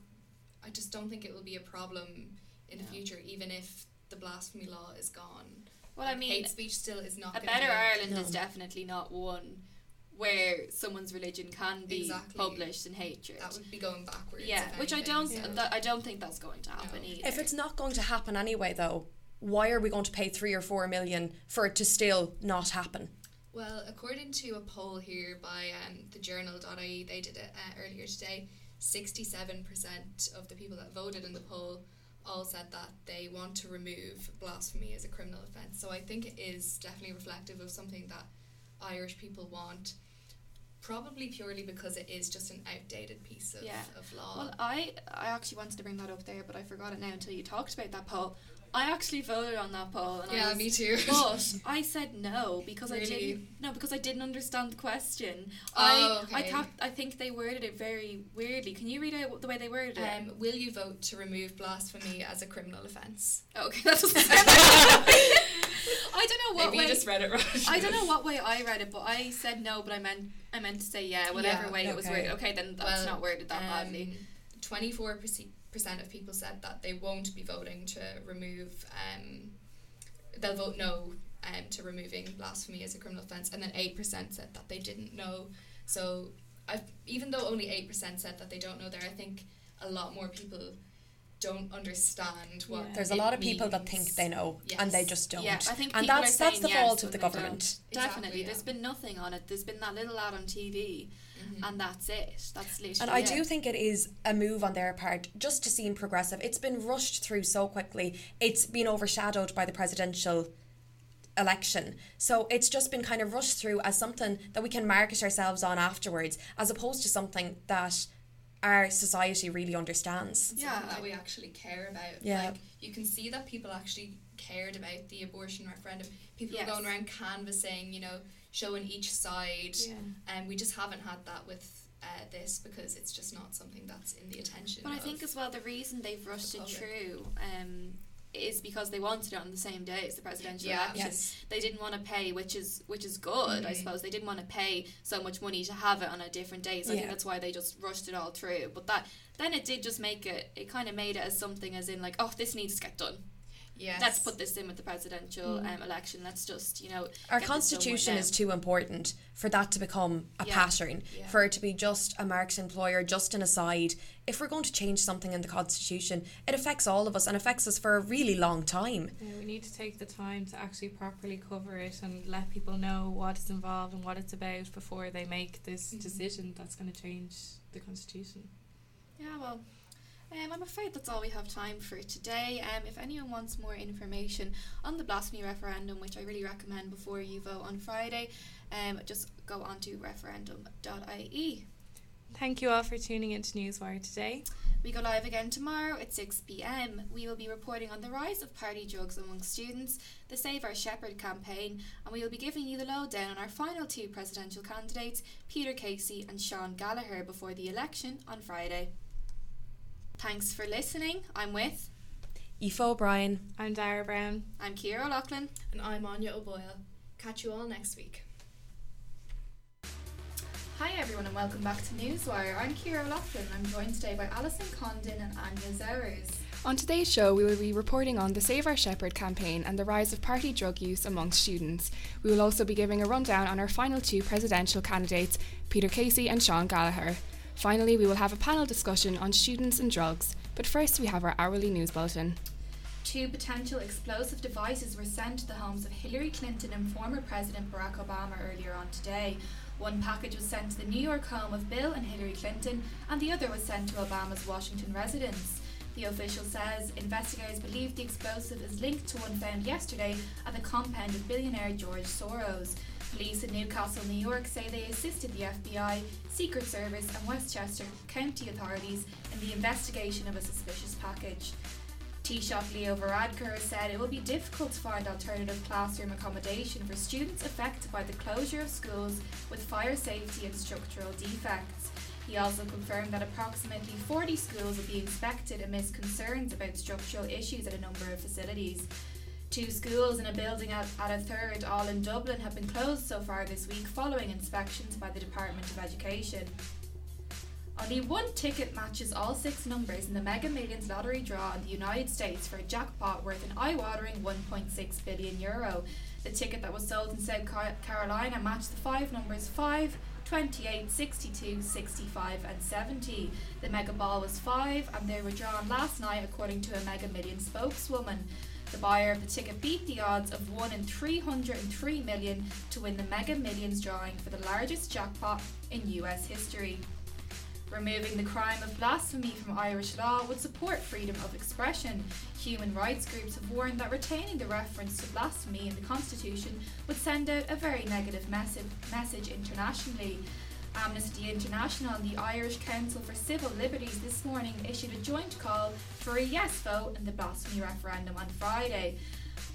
I just don't think it will be a problem in the future, even if the blasphemy law is gone. Well, I mean, hate speech still is not A gonna better be- Ireland is definitely not one where someone's religion can be Exactly. published in hatred. That would be going backwards. Yeah, if which I don't. Yeah. That, I don't think that's going to happen either. If it's not going to happen anyway, though, why are we going to pay three or four million for it to still not happen? Well, according to a poll here by um, the journal.ie, they did it uh, earlier today, 67% of the people that voted in the poll all said that they want to remove blasphemy as a criminal offence. So I think it is definitely reflective of something that Irish people want. Probably purely because it is just an outdated piece of, Yeah. of law. Well, I I actually wanted to bring that up there, but I forgot it now until you talked about that poll. I actually voted on that poll. And I Yeah, was- me too. But I said no because I didn't. No, because I didn't understand the question. Oh, I I okay. thought I think they worded it very weirdly. Can you read out the way they worded it? Um, will you vote to remove blasphemy as a criminal offence? Oh, okay, that doesn't sound I don't know what Maybe way. you just read it wrong. I don't know what way I read it, but I said no, but I meant I meant to say yeah, whatever Yeah, way it was okay. worded. Okay, then that's Well, not worded that badly. Twenty-four percent of people said that they won't be voting to remove. Um, they'll vote no um, to removing blasphemy as a criminal offence, and then eight percent said that they didn't know. So, I even though only eight percent said that they don't know there, I think a lot more people don't understand what. There's a lot of people that think they know and they just don't. Yeah, I think and that's that's the yes fault of the government. don't. Definitely, there's been nothing on it. There's been that little ad on TV, Mm-hmm. and that's it. That's literally. And I it. do think it is a move on their part just to seem progressive. It's been rushed through so quickly. It's been overshadowed by the presidential election. So it's just been kind of rushed through as something that we can market ourselves on afterwards, as opposed to something that our society really understands. yeah that we actually care about Yeah. like you can see that people actually cared about the abortion referendum people Yes. were going around canvassing you know showing each side Yeah. and we just haven't had that with uh, this because it's just not something that's in the attention But I think as well the reason they've rushed it through um, is because they wanted it on the same day as the presidential Yeah. election. Yes. They didn't want to pay, which is which is good, I Mhm. suppose. They didn't want to pay so much money to have it on a different day. So I think that's why they just rushed it all through. But that then it did just make it. It kind of made it as something as in like, oh, this needs to get done. Yes. Let's put this in with the presidential Mm. um, election. Let's just you know. Our get this done with constitution is too important for that to become a Yeah. pattern, Yeah. for it to be just a Marx employer, just an aside. If we're going to change something in the constitution, it affects all of us and affects us for a really long time. Yeah, we need to take the time to actually properly cover it and let people know what is involved and what it's about before they make this decision that's going to change the constitution. Yeah, well, um, I'm afraid that's all we have time for today. Um, if anyone wants more information on the blasphemy referendum, which I really recommend before you vote on Friday, um, just go on to referendum.ie. Thank you all for tuning into Newswire today. We go live again tomorrow at 6 pm. We will be reporting on the rise of party drugs among students, the Save Our Shepherd campaign, and we will be giving you the lowdown on our final two presidential candidates, Peter Casey and Sean Gallagher, before the election on Friday. Thanks for listening. I'm with. Aoife O'Brien. I'm Dara Brown. I'm Kira O'Loughlin. and I'm Anya O'Boyle catch you all next week Hi everyone and welcome back to Newswire. I'm Kira O'Loughlin and I'm joined today by Alison Condon and Anya Zowers. On today's show, we will be reporting on the Save Our Shepherd campaign and the rise of party drug use amongst students. We will also be giving a rundown on our final two presidential candidates, Peter Casey and Sean Gallagher. Finally, we will have a panel discussion on students and drugs. But first, we have our hourly news bulletin. Two potential explosive devices were sent to the homes of Hillary Clinton and former President Barack Obama earlier on today. One package was sent to the New York home of Bill and Hillary Clinton, and the other was sent to Obama's Washington residence. The official says investigators believe the explosive is linked to one found yesterday at the compound of billionaire George Soros. Police in New Castle, New York say they assisted the FBI, Secret Service, and Westchester County authorities in the investigation of a suspicious package. Taoiseach Leo Varadkar said it will be difficult to find alternative classroom accommodation for students affected by the closure of schools with fire safety and structural defects. He also confirmed that approximately 40 schools will be inspected amidst concerns about structural issues at a number of facilities. Two schools and a building at, at a third, all in Dublin, have been closed so far this week following inspections by the Department of Education. Only one ticket matches all six numbers in the Mega Millions lottery draw in the United States for a jackpot worth an eye-watering 1.6 billion euro. The ticket that was sold in South Carolina matched the five numbers 5, 28, 62, 65 and 70. The Mega Ball was 5 and they were drawn last night according to a Mega Millions spokeswoman. The buyer of the ticket beat the odds of 1 in 303 million to win the Mega Millions drawing for the largest jackpot in US history. Removing the crime of blasphemy from Irish law would support freedom of expression. Human rights groups have warned that retaining the reference to blasphemy in the Constitution would send out a very negative message, message internationally. Amnesty International and the Irish Council for Civil Liberties this morning issued a joint call for a yes vote in the blasphemy referendum on Friday.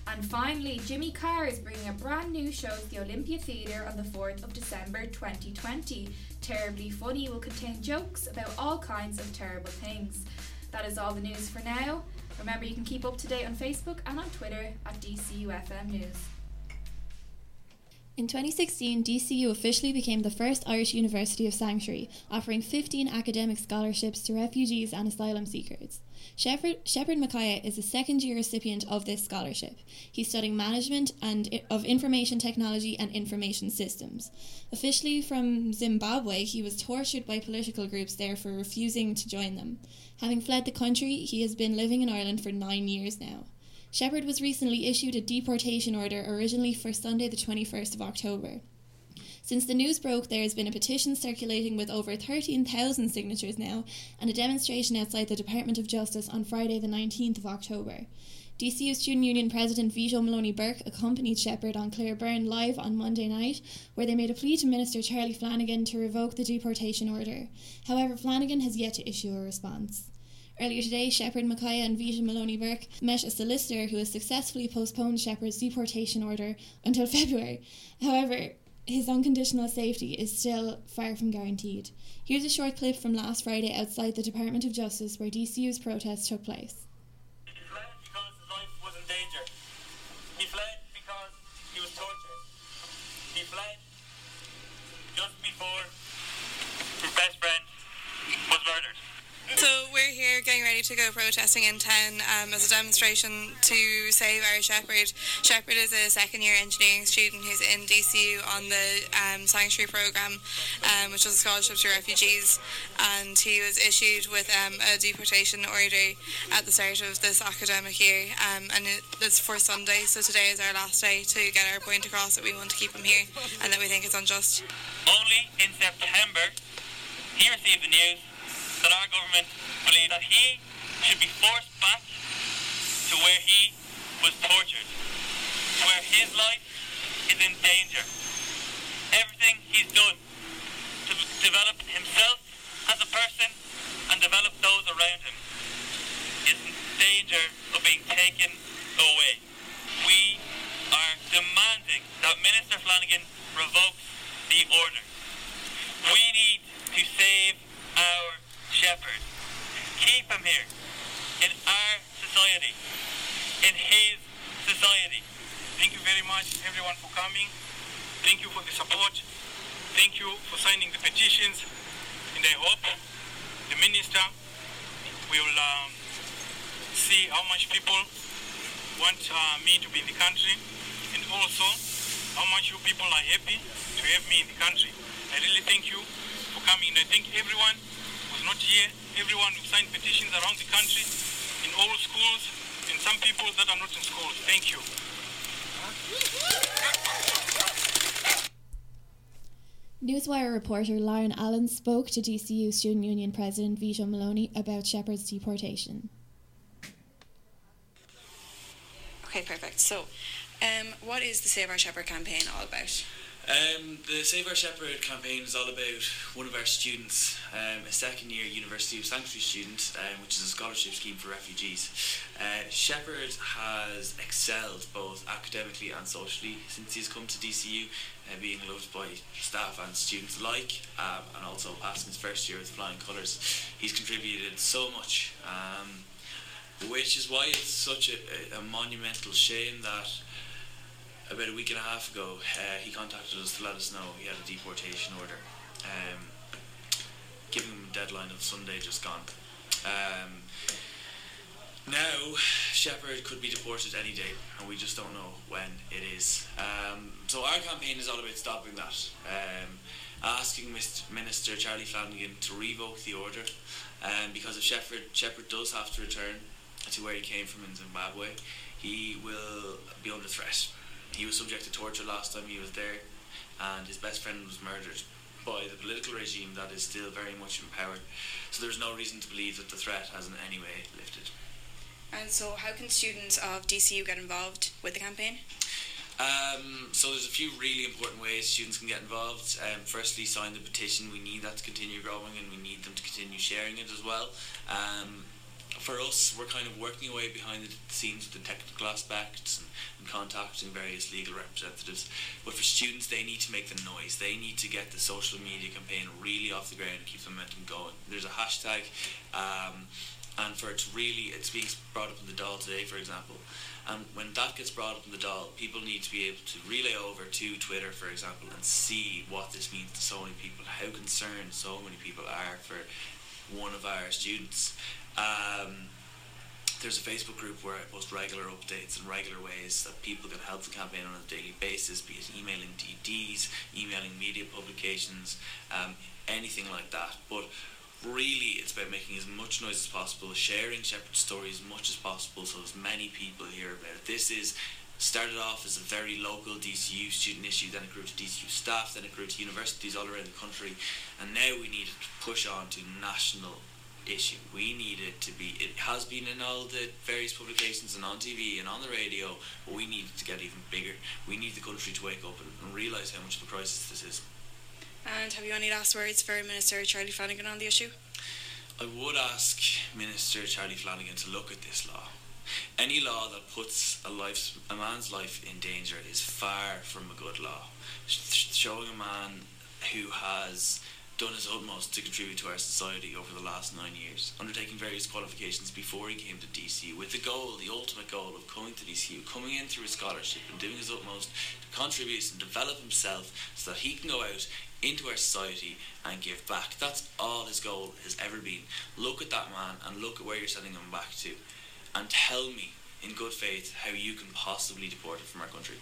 And finally, Jimmy Carr is bringing a brand new show to the Olympia Theatre on the 4th of December 2020. Terribly Funny will contain jokes about all kinds of terrible things. That is all the news for now. Remember, you can keep up to date on Facebook and on Twitter at DCUFM News. In 2016, DCU officially became the first Irish university of sanctuary, offering 15 academic scholarships to refugees and asylum seekers. Shepherd, Shepherd Machaya is the second year recipient of this scholarship. He's studying management and of information technology and information systems. Officially from Zimbabwe, he was tortured by political groups there for refusing to join them. Having fled the country, he has been living in Ireland for nine years now. Shepherd was recently issued a deportation order originally for Sunday, the 21st of October. Since the news broke, there has been a petition circulating with over 13,000 signatures now and a demonstration outside the Department of Justice on Friday, the 19th of October. DCU Student Union President Vito Maloney Burke accompanied Shepherd on Claire Byrne live on Monday night, where they made a plea to Minister Charlie Flanagan to revoke the deportation order. However, Flanagan has yet to issue a response. Earlier today, Shepherd Machaya and Vito Maloney Burke met a solicitor who has successfully postponed Shepherd's deportation order until February. However, his unconditional safety is still far from guaranteed. Here's a short clip from last Friday outside the Department of Justice where DCU's protest took place. We're getting ready to go protesting in town um, as a demonstration to save our Shepherd. Shepherd is a second year engineering student who's in DCU on the um, sanctuary program, um, which is a scholarship to refugees, and he was issued with um, a deportation order at the start of this academic year, um, and it, it's for Sunday. So today is our last day to get our point across that we want to keep him here and that we think it's unjust. Only in September, he received the news that our government believe that he should be forced back to where he was tortured, where his life is in danger. Everything he's done to develop himself as a person and develop those around him is in danger of being taken away. We are demanding that Minister Flanagan revokes the order. We need to save our shepherd. Keep him here in our society, in his society. Thank you very much, everyone, for coming. Thank you for the support. Thank you for signing the petitions. And I hope the minister will um, see how much people want uh, me to be in the country and also how much you people are happy to have me in the country. I really thank you for coming. And I thank everyone who's not here, everyone who signed petitions around the country, in all schools, and some people that are not in schools. Thank you. Newswire reporter Lauren Allen spoke to DCU Student Union President Vito Maloney about Shepherd's deportation. Okay, perfect. So, um, what is the Save Our Shepherd campaign all about? Um, the Save Our Shepherd campaign is all about one of our students, um, a second year University of Sanctuary student, um, which is a scholarship scheme for refugees. Uh, Shepherd has excelled both academically and socially since he's come to DCU, uh, being loved by staff and students alike, um, and also passing his first year with flying colours. He's contributed so much, um, which is why it's such a, a, a monumental shame that about a week and a half ago, uh, he contacted us to let us know he had a deportation order, um, giving him a deadline of Sunday just gone. Um, now, Shepherd could be deported any day, and we just don't know when it is. Um, so our campaign is all about stopping that, um, asking Mr. Minister Charlie Flanagan to revoke the order, um, because if Shepherd Shepherd does have to return to where he came from in Zimbabwe, he will be under threat. He was subject to torture last time he was there, and his best friend was murdered by the political regime that is still very much in power. So there's no reason to believe that the threat has in any way lifted. And so, how can students of DCU get involved with the campaign? Um, so there's a few really important ways students can get involved. Um, firstly, sign the petition. We need that to continue growing, and we need them to continue sharing it as well. Um, for us, we're kind of working away behind the scenes with the technical aspects and, and, contacting various legal representatives. But for students, they need to make the noise. They need to get the social media campaign really off the ground and keep the momentum going. There's a hashtag, um, and for it to really, it's being brought up in the Dáil today, for example. And when that gets brought up in the Dáil, people need to be able to relay over to Twitter, for example, and see what this means to so many people, how concerned so many people are for one of our students. Um, there's a Facebook group where I post regular updates and regular ways that people can help the campaign on a daily basis, be it emailing DDs, emailing media publications, um, anything like that. But really it's about making as much noise as possible, sharing Shepherd's story as much as possible so as many people hear about it. This is started off as a very local DCU student issue, then it grew to DCU staff, then it grew to universities all around the country, and now we need to push on to national issue. We need it to be, it has been in all the various publications and on TV and on the radio, but we need it to get even bigger. We need the country to wake up and, and realise how much of a crisis this is. And have you any last words for Minister Charlie Flanagan on the issue? I would ask Minister Charlie Flanagan to look at this law. Any law that puts a life, a man's life in danger is far from a good law. Showing a man who has done his utmost to contribute to our society over the last nine years, undertaking various qualifications before he came to DCU, with the goal, the ultimate goal of coming to DCU, coming in through a scholarship and doing his utmost to contribute and develop himself so that he can go out into our society and give back. That's all his goal has ever been. Look at that man and look at where you're sending him back to, and tell me in good faith how you can possibly deport him from our country.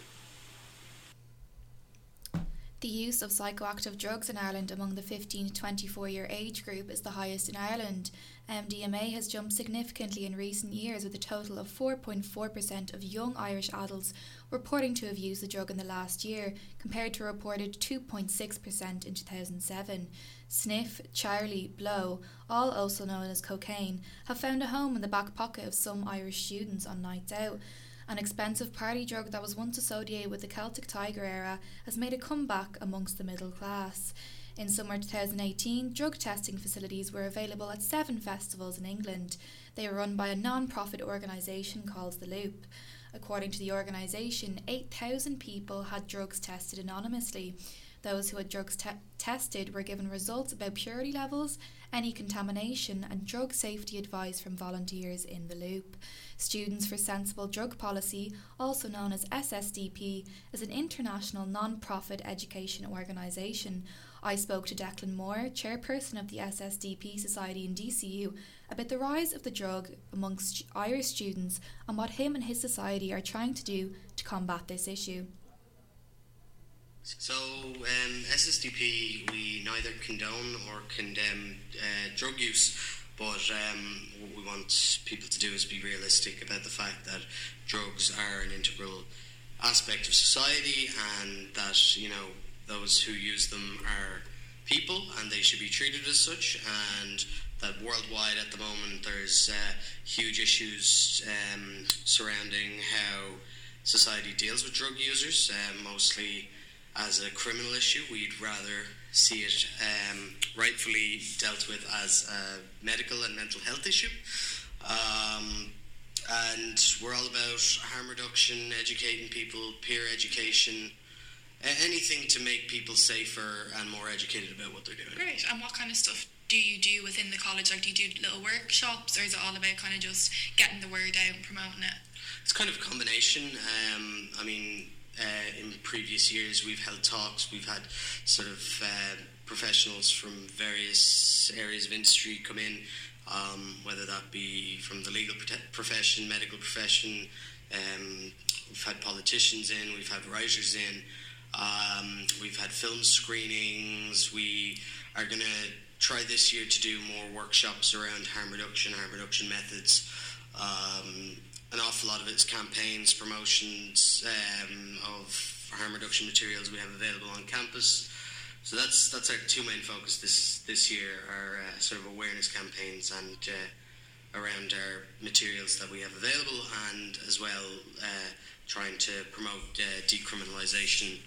The use of psychoactive drugs in Ireland among the 15 to 24 year age group is the highest in Ireland. Um, MDMA has jumped significantly in recent years, with a total of 4.4% of young Irish adults reporting to have used the drug in the last year, compared to a reported 2.6% in 2007. Sniff, Charlie, Blow, all also known as cocaine, have found a home in the back pocket of some Irish students on nights out. An expensive party drug that was once associated with the Celtic Tiger era has made a comeback amongst the middle class. In summer 2018, drug testing facilities were available at seven festivals in England. They were run by a non profit organisation called The Loop. According to the organisation, 8,000 people had drugs tested anonymously. Those who had drugs te- tested were given results about purity levels, any contamination, and drug safety advice from volunteers in the loop. Students for Sensible Drug Policy, also known as SSDP, is an international non profit education organisation. I spoke to Declan Moore, chairperson of the SSDP Society in DCU, about the rise of the drug amongst Irish students and what him and his society are trying to do to combat this issue. So, um, SSDP, we neither condone or condemn uh, drug use, but um, what we want people to do is be realistic about the fact that drugs are an integral aspect of society and that, you know, those who use them are people and they should be treated as such. And that worldwide at the moment there's uh, huge issues um, surrounding how society deals with drug users, uh, mostly as a criminal issue. We'd rather see it um, rightfully dealt with as a medical and mental health issue. Um, and we're all about harm reduction, educating people, peer education, anything to make people safer and more educated about what they're doing. Great. And what kind of stuff do you do within the college? Like, do you do little workshops, or is it all about kind of just getting the word out and promoting it? It's kind of a combination. Um, I mean, uh, in previous years, we've held talks, we've had sort of uh, professionals from various areas of industry come in, um, whether that be from the legal profession, medical profession. Um, we've had politicians in, we've had writers in, um, we've had film screenings. We are going to try this year to do more workshops around harm reduction, harm reduction methods. Um, an awful lot of it is campaigns, promotions um, of harm reduction materials we have available on campus. So that's that's our two main focus this this year, our uh, sort of awareness campaigns and uh, around our materials that we have available, and as well uh, trying to promote uh, decriminalisation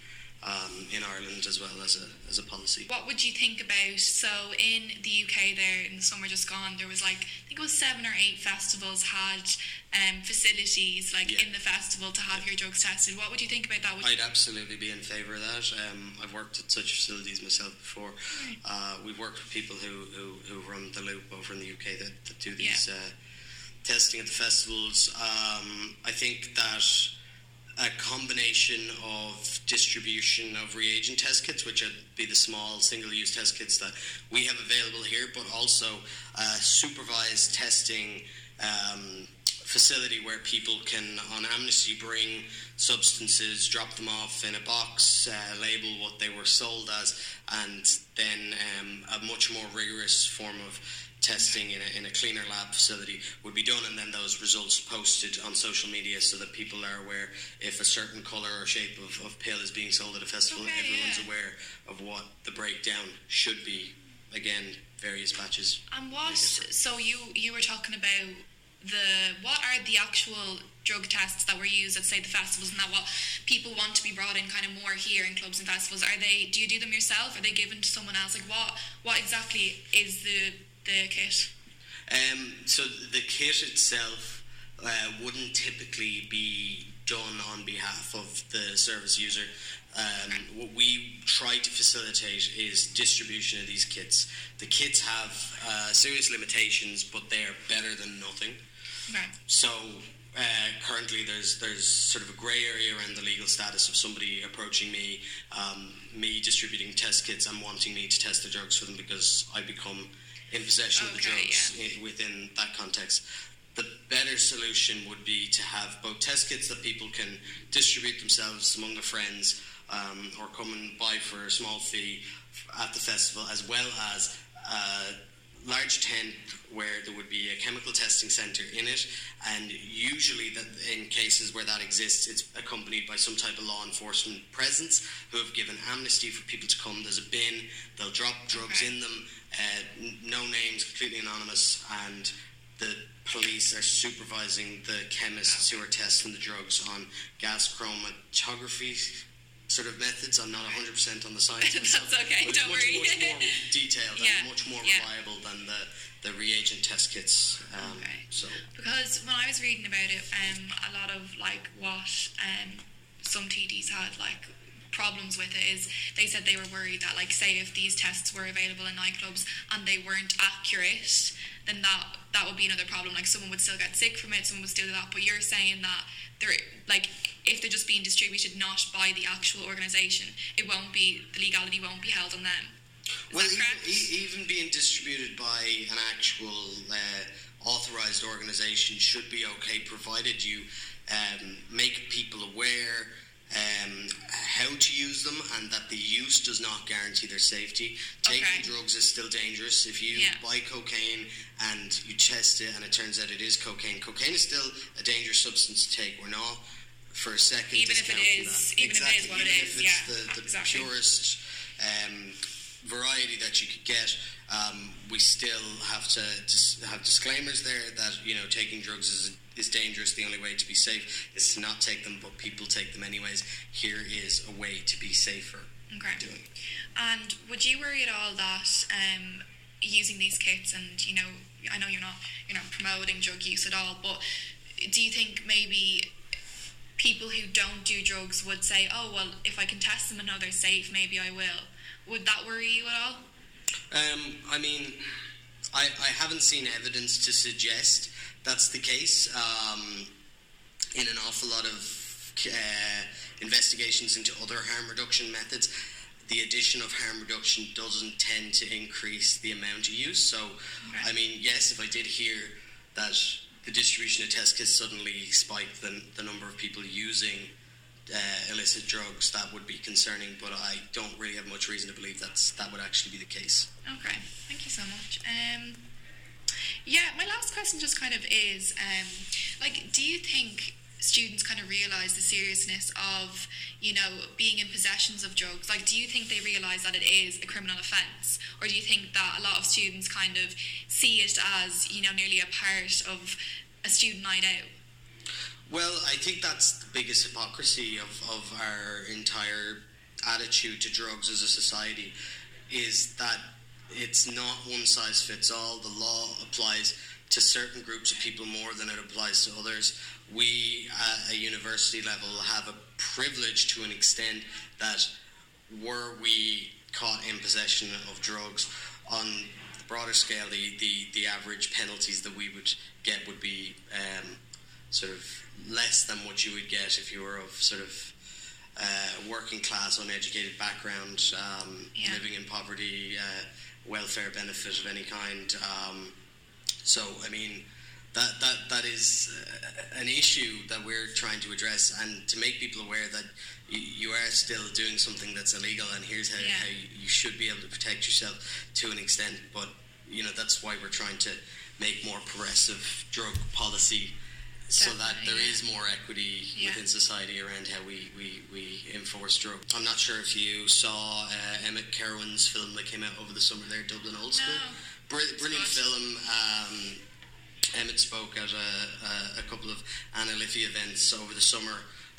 um, in Ireland as well as a as a policy. What would you think about? So in the UK, there in the summer just gone, there was like I think it was seven or eight festivals had um, facilities like Yeah. in the festival to have your drugs tested. What would you think about that? Would I'd absolutely be in favour of that. Um, I've worked at such facilities myself before. Uh, we've worked with people who, who, who run the loop over in the UK that, that do these uh, testing at the festivals. Um, I think that a combination of distribution of reagent test kits, which would be the small single-use test kits that we have available here, but also uh, supervised testing um, facility where people can, on amnesty, bring substances, drop them off in a box, uh, label what they were sold as, and then um, a much more rigorous form of testing in a, in a cleaner lab facility would be done, and then those results posted on social media so that people are aware if a certain colour or shape of, of pill is being sold at a festival, everyone's aware of what the breakdown should be. Again, various batches. And what? So you you were talking about the what are the actual drug tests that were used at say the festivals and that what people want to be brought in kind of more here in clubs and festivals are they do you do them yourself are they given to someone else like what what exactly is the the kit Um, so the kit itself uh, wouldn't typically be done on behalf of the service user. Um, what we try to facilitate is distribution of these kits. The kits have uh, serious limitations, but they are better than nothing. right So uh, currently, there's there's sort of a grey area around the legal status of somebody approaching me, um, me distributing test kits and wanting me to test the drugs for them because I become in possession of the drugs i- within that context. The better solution would be to have both test kits that people can distribute themselves among their friends um, or come and buy for a small fee at the festival, as well as a large tent where there would be a chemical testing centre in it, and usually that in cases where that exists, it's accompanied by some type of law enforcement presence who have given amnesty for people to come. There's a bin, they'll drop drugs in them, uh, no names, completely anonymous, and the police are supervising the chemists who are testing the drugs on gas chromatography sort of methods. I'm not 100% on the science myself. That's okay, don't much, worry. much more detailed Yeah, and much more yeah. reliable than the, the reagent test kits. Um, So because when I was reading about it, um, a lot of like what um, some TDs had like problems with it is they said they were worried that like say if these tests were available in nightclubs and they weren't accurate, then that that would be another problem. Like someone would still get sick from it, someone would still do that. But you're saying that they're like if they're just being distributed not by the actual organisation, it won't be the legality won't be held on them. Well, even, even being distributed by an actual uh, authorized organisation should be okay, provided you um, make people aware um, how to use them and that the use does not guarantee their safety. Taking drugs is still dangerous. If you Yeah. buy cocaine and you test it and it turns out it is cocaine, cocaine is still a dangerous substance to take. We're not for a second Even if it is- that. even if it is exactly. what it even if it's yeah, the, the exactly. purest um, variety that you could get. Um, we still have to dis- have disclaimers there that you know taking drugs is is dangerous. The only way to be safe is to not take them, but people take them anyways. Here is a way to be safer. Okay. And would you worry at all that um, using these kits and you know I know you're not you're not promoting drug use at all, but do you think maybe people who don't do drugs would say, oh well, if I can test them and know they're safe, maybe I will. Would that worry you at all? Um, I mean, I, I haven't seen evidence to suggest that's the case. Um, in an awful lot of uh, investigations into other harm reduction methods, the addition of harm reduction doesn't tend to increase the amount of use. So, I mean, yes, if I did hear that the distribution of test kits suddenly spiked the, the number of people using uh, illicit drugs, that would be concerning. But I don't really have much reason to believe that's that would actually be the case. Okay, thank you so much. Um, Yeah, my last question just kind of is, um, like, do you think students kind of realize the seriousness of, you know, being in possessions of drugs? Like, do you think they realize that it is a criminal offence, or do you think that a lot of students kind of see it as, you know, nearly a part of a student night out? Well, I think that's the biggest hypocrisy of, of our entire attitude to drugs as a society is that it's not one size fits all. The law applies to certain groups of people more than it applies to others. We at a university level have a privilege to an extent that were we caught in possession of drugs on the broader scale, the, the, the average penalties that we would get would be um, sort of less than what you would get if you were of sort of uh, working class, uneducated background, um, Yeah. living in poverty, uh, welfare benefit of any kind. Um, so, I mean, that that that is uh, an issue that we're trying to address, and to make people aware that you, you are still doing something that's illegal, and here's how, Yeah. how you should be able to protect yourself to an extent. But you know, that's why we're trying to make more progressive drug policy. So that there is more equity Yeah. within society around how we, we, we enforce drug. I'm not sure if you saw uh, Emmet Kirwan's film that came out over the summer there, Dublin Old School. Br- brilliant film. Um, Emmet spoke at a, a, a couple of Anna Liffey events over the summer,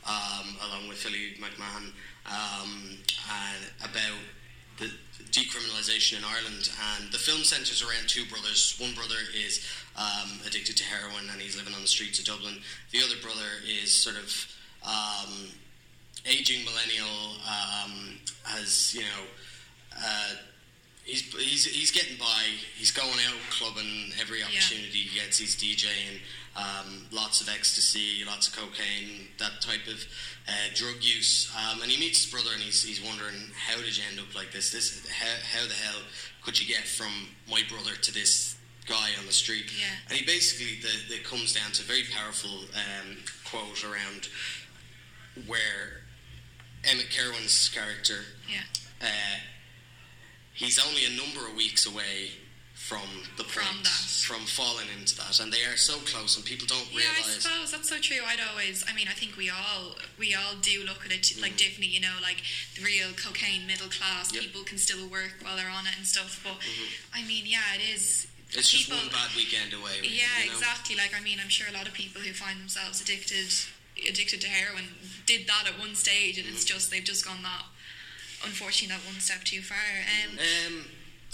um, along with Philly McMahon, um, and about the decriminalisation in Ireland. And the film centres around two brothers. One brother is um, addicted to heroin and he's living on the streets of Dublin. The other brother is sort of um, aging millennial, um, has you know. Uh, He's, he's, he's getting by. He's going out clubbing every opportunity he gets. He's DJing, um, lots of ecstasy, lots of cocaine, that type of uh, drug use. Um, and he meets his brother, and he's, he's wondering how did you end up like this? This how, how the hell could you get from my brother to this guy on the street? Yeah. And he basically the, it comes down to a very powerful um, quote around where Emmet Kirwan's character Yeah. uh, he's only a number of weeks away from the From point, that. from falling into that, and they are so close, and people don't Yeah, I realize. suppose that's so true. I'd always, I mean, I think we all, we all do look at it like differently. You know, like the real cocaine middle class Yep. people can still work while they're on it and stuff. But I mean, yeah, it is. It's just people, one bad weekend away. Yeah, you know? exactly. Like I mean, I'm sure a lot of people who find themselves addicted, addicted to heroin, did that at one stage, and it's Mm-hmm. just they've just gone that, unfortunately, that one step too far. Um, Um,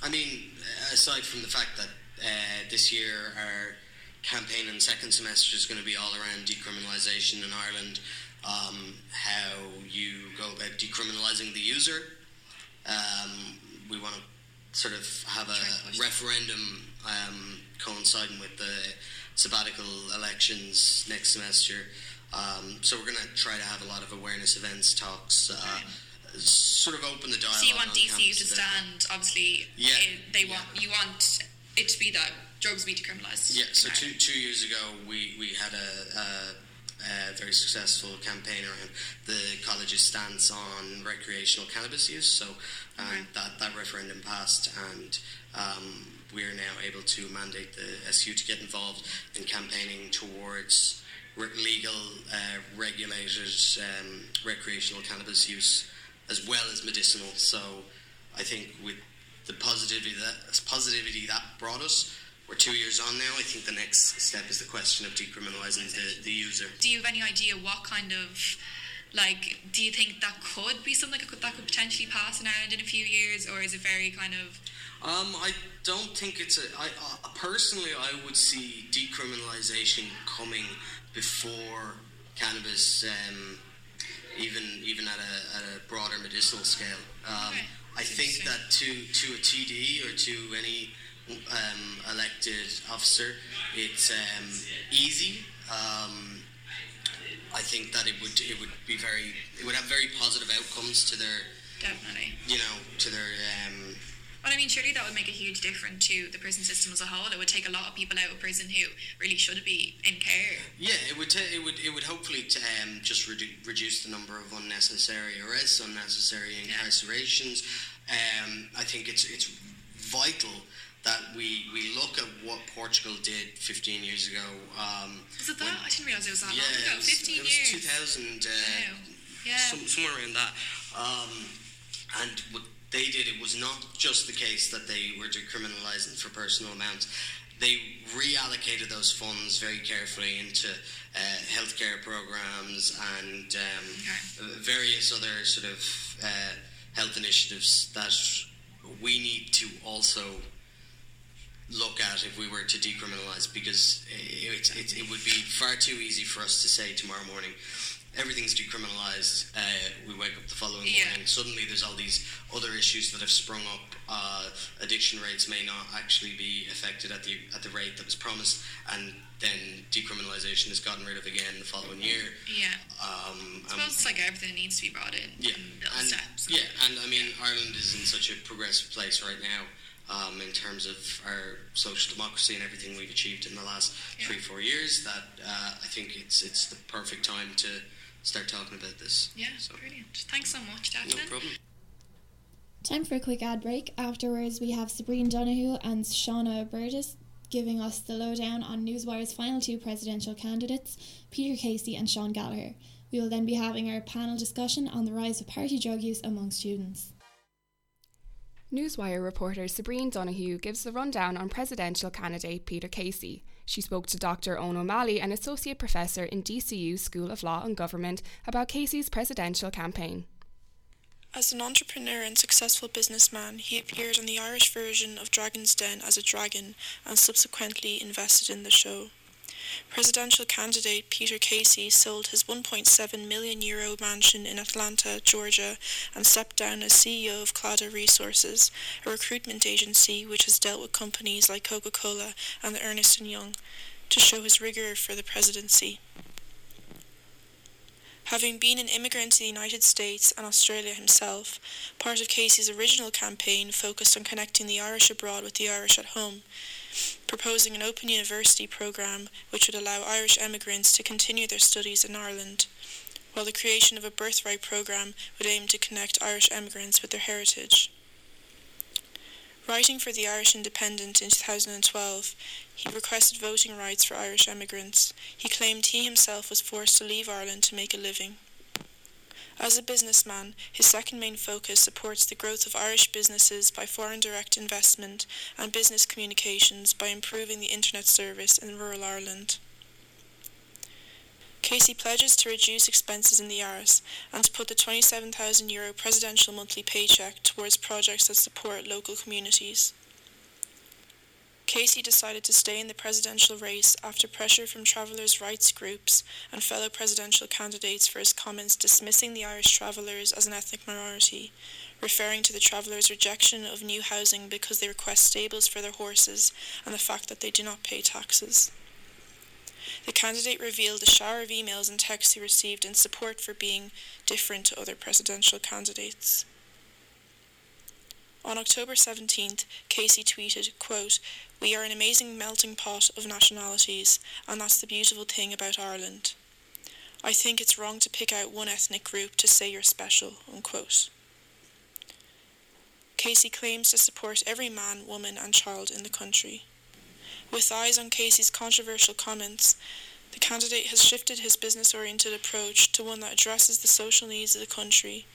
I mean, aside from the fact that uh, this year our campaign in second semester is going to be all around decriminalisation in Ireland, um, how you go about decriminalising the user. Um, we want to sort of have a referendum um, coinciding with the sabbatical elections next semester. Um, so we're going to try to have a lot of awareness events, talks, uh, sort of open the dialogue. so you want DCU to stand? Obviously, Yeah. it- they want you want it to be that drugs be decriminalised. Yeah, so two, two years ago, we, we had a, a, a very successful campaign around the college's stance on recreational cannabis use. So um, Okay. that, that referendum passed, and um, we are now able to mandate the SU to get involved in campaigning towards re- legal, uh, regulated um, recreational cannabis use as well as medicinal. So I think with the positivity that positivity that brought us. We're two years on now. I think the next step is the question of decriminalising the, the user. Do you have any idea what kind of like do you think that could be something that could, that could potentially pass in Ireland in a few years, or is it very kind of Um, I don't think it's a. I uh, personally, I would see decriminalisation coming before cannabis, um, even even at a, at a broader medicinal scale. Um, I think that to to a TD or to any um, elected officer, it's um, easy. Um, I think that it would it would be very it would have very positive outcomes to their definitely? you know to their um, Well, I mean, surely that would make a huge difference to the prison system as a whole. It would take a lot of people out of prison who really should be in care. Yeah, it would ta- it would it would hopefully t- um, just redu- reduce the number of unnecessary arrests, unnecessary incarcerations. Um, I think it's it's vital that we, we look at what Portugal did 15 years ago. Um, Was it that? I didn't realise it was that yeah, long ago. it was, 15 it was years. 2000, uh, Wow. Yeah. some, somewhere around that. Um, and what they did, it was not just the case that they were decriminalising for personal amounts. They reallocated those funds very carefully into uh, healthcare programs and um, various other sort of uh, health initiatives that we need to also look at if we were to decriminalise because it, it, it would be far too easy for us to say tomorrow morning everything's decriminalised uh, we wake up the following Yeah. morning suddenly there's all these other issues that have sprung up uh, addiction rates may not actually be affected at the at the rate that was promised and then decriminalisation is gotten rid of again the following year Yeah. um, I suppose it's like everything needs to be brought in. yeah, and, steps. yeah, and I mean Ireland is in such a progressive place right now um, in terms of our social democracy and everything we've achieved in the last three four years. That uh, I think it's it's the perfect time to start talking about this. Yeah, so. brilliant. Thanks so much, Declan. No problem. Time for a quick ad break. Afterwards, we have Sabrine Donahue and Shauna Burgess giving us the lowdown on Newswire's final two presidential candidates, Peter Casey and Sean Gallagher. We will then be having our panel discussion on the rise of party drug use among students. Newswire reporter Sabrine Donahue gives the rundown on presidential candidate Peter Casey. She spoke to Dr. Eoin O'Malley, an associate professor in DCU School of Law and Government, about Casey's presidential campaign. As an entrepreneur and successful businessman, he appeared on the Irish version of Dragon's Den as a dragon and subsequently invested in the show. Presidential candidate Peter Casey sold his 1.7 million euro mansion in Atlanta, Georgia, and stepped down as CEO of Claddagh Resources, a recruitment agency which has dealt with companies like Coca-Cola and the Ernst & Young, to show his rigor for the presidency. Having been an immigrant to the United States and Australia himself, part of Casey's original campaign focused on connecting the Irish abroad with the Irish at home, proposing an open university programme which would allow Irish emigrants to continue their studies in Ireland, while the creation of a birthright programme would aim to connect Irish emigrants with their heritage. Writing for the Irish Independent in 2012, he requested voting rights for Irish emigrants. He claimed he himself was forced to leave Ireland to make a living. As a businessman, his second main focus supports the growth of Irish businesses by foreign direct investment and business communications by improving the internet service in rural Ireland. Casey pledges to reduce expenses in the Irish and to put the €27,000 Euro presidential monthly paycheck towards projects that support local communities. Casey decided to stay in the presidential race after pressure from travelers' rights groups and fellow presidential candidates for his comments dismissing the Irish travellers as an ethnic minority, referring to the travellers' rejection of new housing because they request stables for their horses and the fact that they do not pay taxes. The candidate revealed a shower of emails and texts he received in support for being different to other presidential candidates. On October 17th, Casey tweeted, quote, We are an amazing melting pot of nationalities, and that's the beautiful thing about Ireland. I think it's wrong to pick out one ethnic group to say you're special, unquote. Casey claims to support every man, woman, and child in the country. With eyes on Casey's controversial comments, the candidate has shifted his business oriented approach to one that addresses the social needs of the country.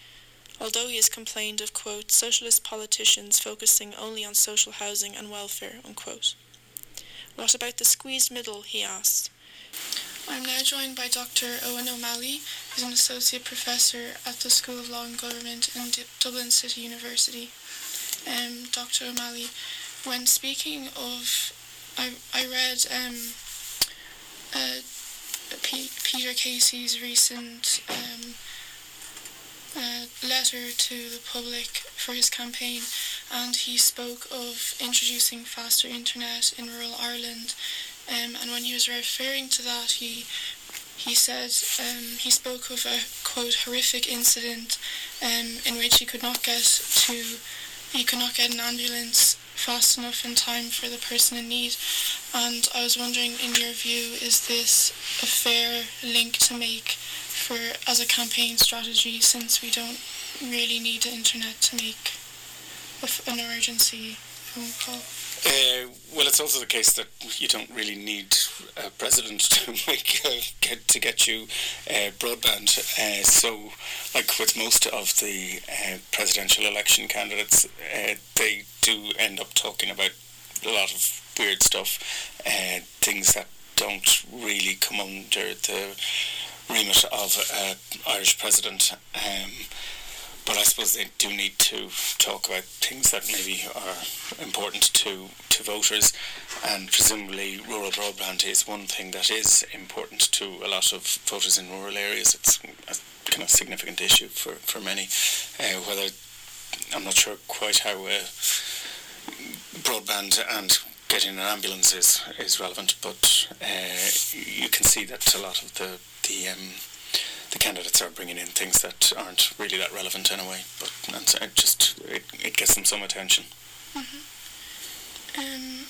Although he has complained of, quote, socialist politicians focusing only on social housing and welfare, unquote. What about the squeezed middle, he asked. I'm now joined by Dr. Eoin O'Malley, who's an associate professor at the School of Law and Government in D- Dublin City University. Um, Dr. O'Malley, when speaking of, I, I read um, uh, P- Peter Casey's recent um, uh, letter to the public for his campaign, and he spoke of introducing faster internet in rural Ireland. Um, and when he was referring to that, he he said um, he spoke of a quote horrific incident um, in which he could not get to he could not get an ambulance fast enough in time for the person in need. And I was wondering, in your view, is this a fair link to make for as a campaign strategy since we don't really need the internet to make an emergency phone call? Uh, well, it's also the case that you don't really need a president to make uh, get to get you uh, broadband. Uh, so, like with most of the uh, presidential election candidates, they do end up talking about a lot of weird stuff, things that don't really come under the remit of an Irish president. Um, but I suppose they do need to talk about things that maybe are important to, to voters, and presumably rural broadband is one thing that is important to a lot of voters in rural areas. It's a kind of significant issue for, for many. Uh, whether I'm not sure quite how uh, broadband and getting an ambulance is, is relevant, but uh, you can see that a lot of the the um, the candidates are bringing in things that aren't really that relevant anyway. But it just it, it gets them some attention. Mm-hmm. Um,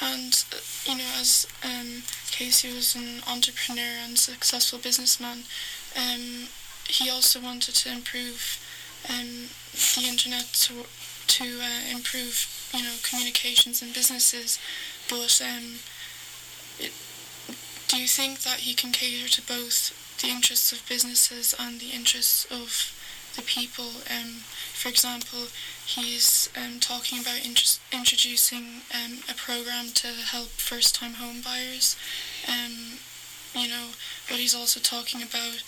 and you know, as um, Casey was an entrepreneur and successful businessman, um, he also wanted to improve um, the internet to to uh, improve you know communications and businesses, but um, it, do you think that he can cater to both the interests of businesses and the interests of the people. Um, for example, he's um, talking about int- introducing um, a program to help first-time home buyers. Um, you know, but he's also talking about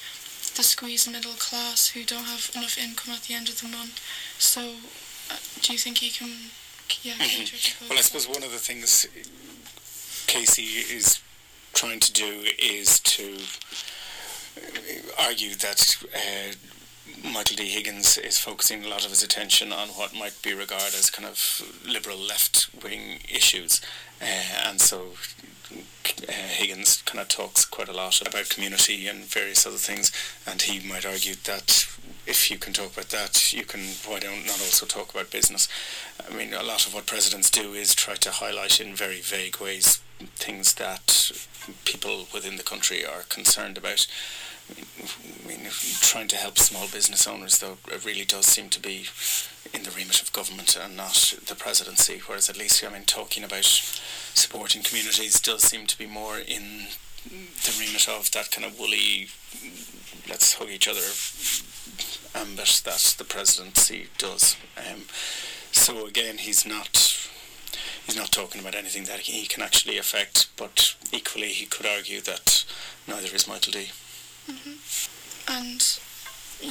the squeezed middle class who don't have enough income at the end of the month. So, uh, do you think he can? Yeah. Mm-hmm. Well, I suppose one of the things Casey is trying to do is to argue that uh, Michael D. Higgins is focusing a lot of his attention on what might be regarded as kind of liberal left wing issues. Uh, and so uh, Higgins kind of talks quite a lot about community and various other things. And he might argue that if you can talk about that, you can, why don't not also talk about business? I mean, a lot of what presidents do is try to highlight in very vague ways things that people within the country are concerned about. I mean, trying to help small business owners, though, it really does seem to be in the remit of government and not the presidency. Whereas at least, I mean, talking about supporting communities does seem to be more in the remit of that kind of woolly, let's hug each other ambit that the presidency does. Um, so again, he's not he's not talking about anything that he can actually affect, but equally he could argue that neither is Michael D. Mm-hmm. And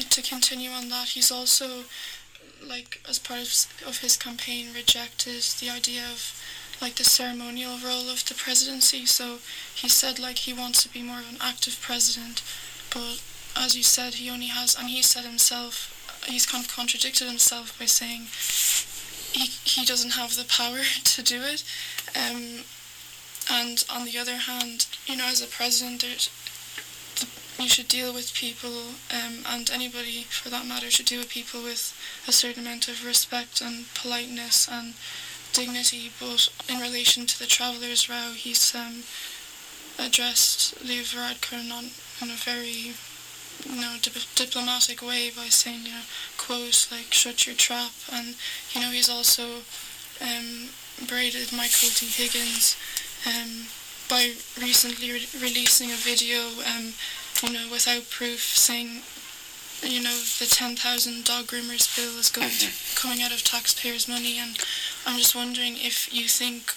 to continue on that, he's also, like, as part of, of his campaign, rejected the idea of, like, the ceremonial role of the presidency. So he said, like, he wants to be more of an active president, but as you said, he only has, and he said himself, he's kind of contradicted himself by saying he, doesn't have the power to do it. Um, and on the other hand, you know, as a president, you should deal with people, um, and anybody for that matter should deal with people with a certain amount of respect and politeness and dignity. But in relation to the Travellers' Row, he's um, addressed Leo Varadkar on, in a very you know, dip- diplomatic way by saying, you know, quote, like, shut your trap. And, you know, he's also um, braided Michael D. Higgins um, by recently re- releasing a video um, you know, without proof, saying, you know, the 10,000 dog groomers bill is going to, coming out of taxpayers' money, and I'm just wondering if you think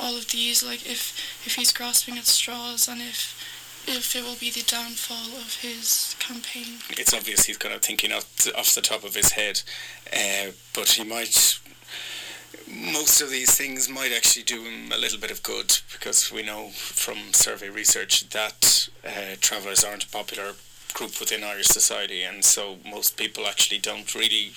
all of these, like, if if he's grasping at straws, and if if it will be the downfall of his campaign. It's obvious he's kind of thinking off, off the top of his head, uh, but he might most of these things might actually do him a little bit of good because we know from survey research that uh, travellers aren't a popular group within Irish society, and so most people actually don't really.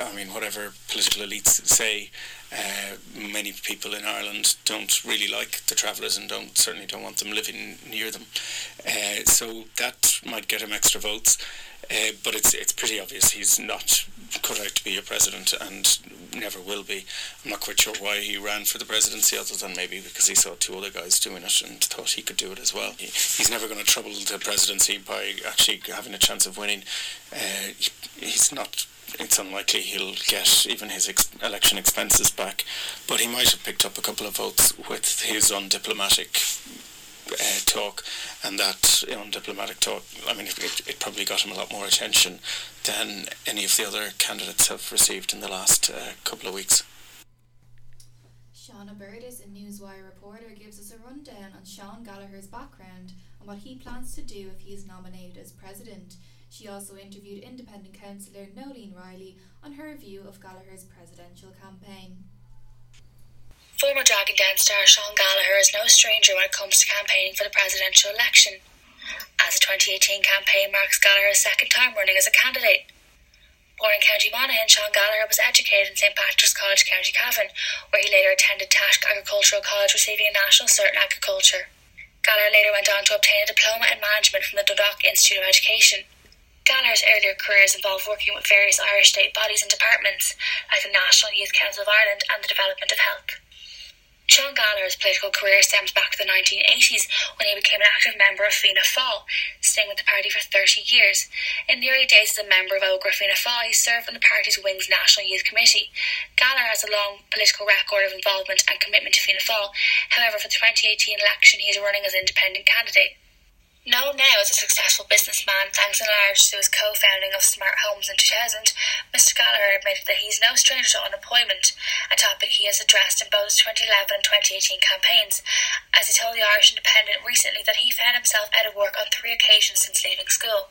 I mean, whatever political elites say, uh, many people in Ireland don't really like the travellers and don't certainly don't want them living near them. Uh, so that might get him extra votes. Uh, but it's it's pretty obvious he's not cut out to be a president and never will be. I'm not quite sure why he ran for the presidency, other than maybe because he saw two other guys doing it and thought he could do it as well. He, he's never going to trouble the presidency by actually having a chance of winning. Uh, he's not it's unlikely he'll get even his ex- election expenses back. But he might have picked up a couple of votes with his undiplomatic uh, talk, and that undiplomatic talk, I mean, it, it, probably got him a lot more attention than any of the other candidates have received in the last uh, couple of weeks. Shauna Burtis, a Newswire reporter, gives us a rundown on Sean Gallagher's background and what he plans to do if he is nominated as president. She also interviewed independent councillor Noeleen Reilly on her view of Gallagher's presidential campaign. Former Dragon Den star Sean Gallagher is no stranger when it comes to campaigning for the presidential election, as the 2018 campaign marks Gallagher's second time running as a candidate. Born in County Monaghan, Sean Gallagher was educated in St Patrick's College, County Cavan, where he later attended Tash Agricultural College, receiving a National Cert in Agriculture. Gallagher later went on to obtain a diploma in management from the Dundalk Institute of Education. Gallagher's earlier careers involved working with various Irish state bodies and departments, like the National Youth Council of Ireland and the Development of Health. Sean Gallagher's political career stems back to the 1980s when he became an active member of Fianna Fáil, staying with the party for 30 years. In the early days as a member of Ógra Fianna Fáil, he served on the party's Wing's National Youth Committee. Gallagher has a long political record of involvement and commitment to Fianna Fáil. However, for the 2018 election, he is running as independent candidate. Known now as a successful businessman thanks in large to his co-founding of Smart Homes in 2000, Mr Gallagher admitted that he's no stranger to unemployment, a topic he has addressed in both his 2011 and 2018 campaigns, as he told the Irish Independent recently that he found himself out of work on three occasions since leaving school.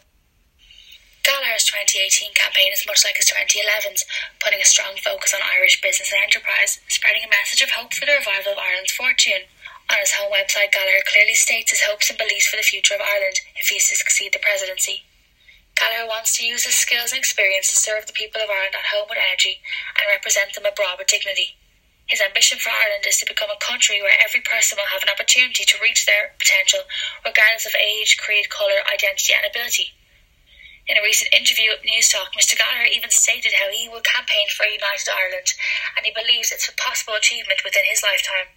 Gallagher's 2018 campaign is much like his 2011's, putting a strong focus on Irish business and enterprise, spreading a message of hope for the revival of Ireland's fortune. On his home website, Gallagher clearly states his hopes and beliefs for the future of Ireland if he is to succeed the presidency. Gallagher wants to use his skills and experience to serve the people of Ireland at home with energy and represent them abroad with dignity. His ambition for Ireland is to become a country where every person will have an opportunity to reach their potential, regardless of age, creed, colour, identity, and ability. In a recent interview with Newstalk, Mr. Gallagher even stated how he will campaign for a united Ireland, and he believes it's a possible achievement within his lifetime.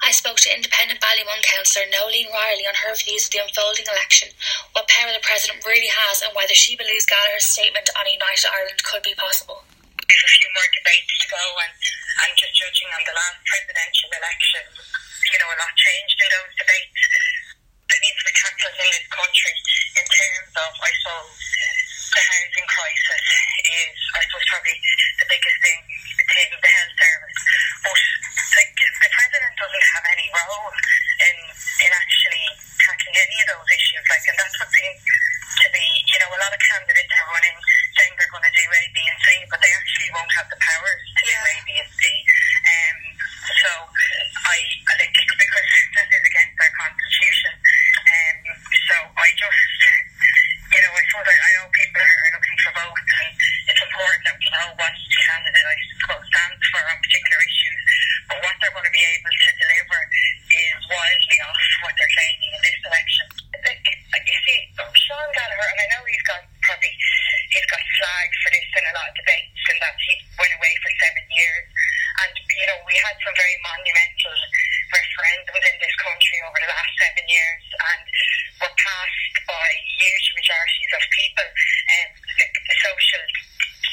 I spoke to independent Ballymun councillor Noeleen Reilly on her views of the unfolding election, what power the President really has, and whether she believes Gallagher's statement on a united Ireland could be possible. There's a few more debates to go, and, and just judging on the last presidential election, you know, a lot changed in those debates that needs to be tackled in this country in terms of, I suppose, the housing crisis is, I suppose, probably the biggest thing, the, the health service. But like the president doesn't have any role in in actually tackling any of those issues. Like, and that's what seems to be, you know, a lot of candidates are running saying they're going to do A, B, and C, but they actually won't have the powers to do A, B, and C. Um, so I, I think because that is against our constitution. Um, so I just, you know, I suppose I, I know people are, are looking for votes, and it's important that we know what candidate I suppose stands for on particular issues. But what they're going to be able to deliver is wildly off what they're claiming in this election. Like, you see, Sean Gallagher, and I know he's got probably he's got flagged for this in a lot of debates, and that he went away for seven years. And you know, we had some very monumental referendums in this country over the last seven years, and were passed by huge majorities of people. Um, the social,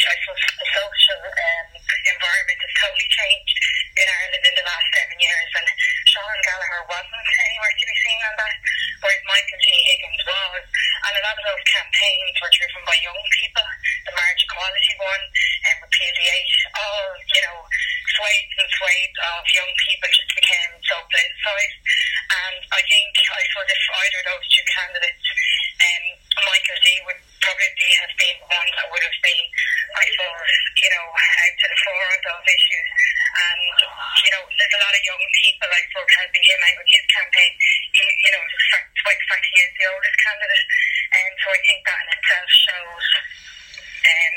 I suppose, the social um, environment has totally changed in Ireland in the last seven years. And Sean Gallagher wasn't anywhere to be seen on that, whereas Michael D. Higgins was. And a lot of those campaigns were driven by young people. The marriage equality one, and repeal the eight, all you know, swathes and swathes of young people just became so politicised. And I think, I suppose, if either of those two candidates, um, Michael D would probably have been one that would have been, I suppose, you know, out to the fore on those issues. And, you know, there's a lot of young people, I suppose, helping him out with his campaign. He, you know, despite the fact he is the oldest candidate. And so I think that in itself shows, um,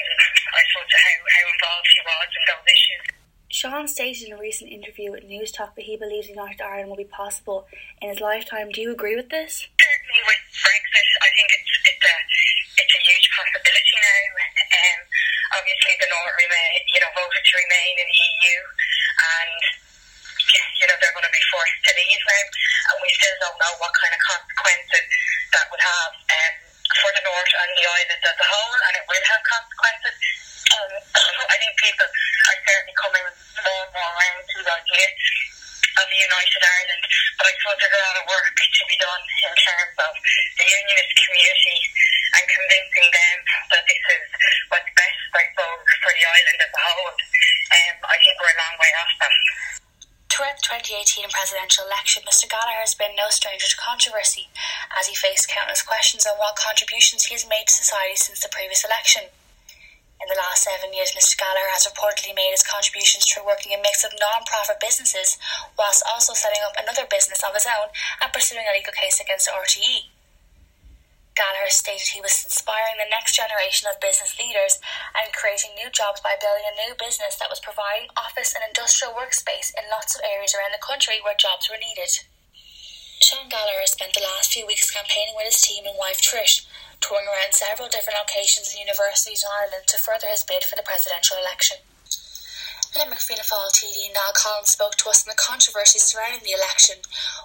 I suppose, how, how involved he was in those issues. Sean stated in a recent interview with Newstalk that he believes United Ireland will be possible in his lifetime. Do you agree with this? Certainly with Brexit, I think it's it's a it's a huge possibility now. Um, obviously, the North remain, you know, voted to remain in the EU, and you know they're going to be forced to leave now, and we still don't know what kind of consequences that would have um, for the North and the island as a whole, and it will have consequences. Um, I think people are certainly coming more and more around to the idea of a united Ireland, but I suppose there's a lot of work to be done in terms of the unionist community and convincing them that this is what's best, I suppose, for the island as a whole. Um, I think we're a long way off that. Throughout the 2018 presidential election, Mr Gallagher has been no stranger to controversy, as he faced countless questions on what contributions he has made to society since the previous election. In the last seven years, Mr Gallagher has reportedly made his contributions through working a mix of non-profit businesses, whilst also setting up another business of his own and pursuing a legal case against RTE. Gallagher stated he was inspiring the next generation of business leaders and creating new jobs by building a new business that was providing office and industrial workspace in lots of areas around the country where jobs were needed. Sean Gallagher spent the last few weeks campaigning with his team and wife Trish, touring around several different locations and universities in Ireland to further his bid for the presidential election. Limerick Fianna Fáil TD Niall Collins spoke to us on the controversy surrounding the election,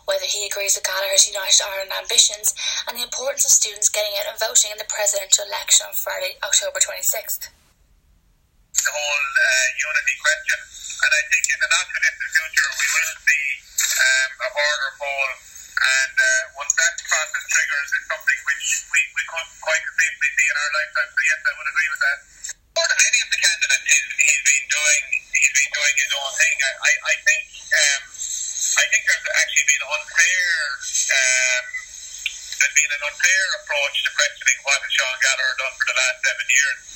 whether he agrees with Gallagher's United Ireland ambitions, and the importance of students getting out and voting in the presidential election on Friday, October 26th. The whole uh, unity question, and I think in the not too distant future we will see um, a border poll, and uh, once that process triggers, it's something which we, we could quite conceivably see in our lifetime. So yes, I would agree with that. More than any of the candidates, he's, he's been doing he's been doing his own thing. I, I, I think um, I think there's actually been unfair um, there's been an unfair approach to questioning what has Sean Gallagher done for the last seven years.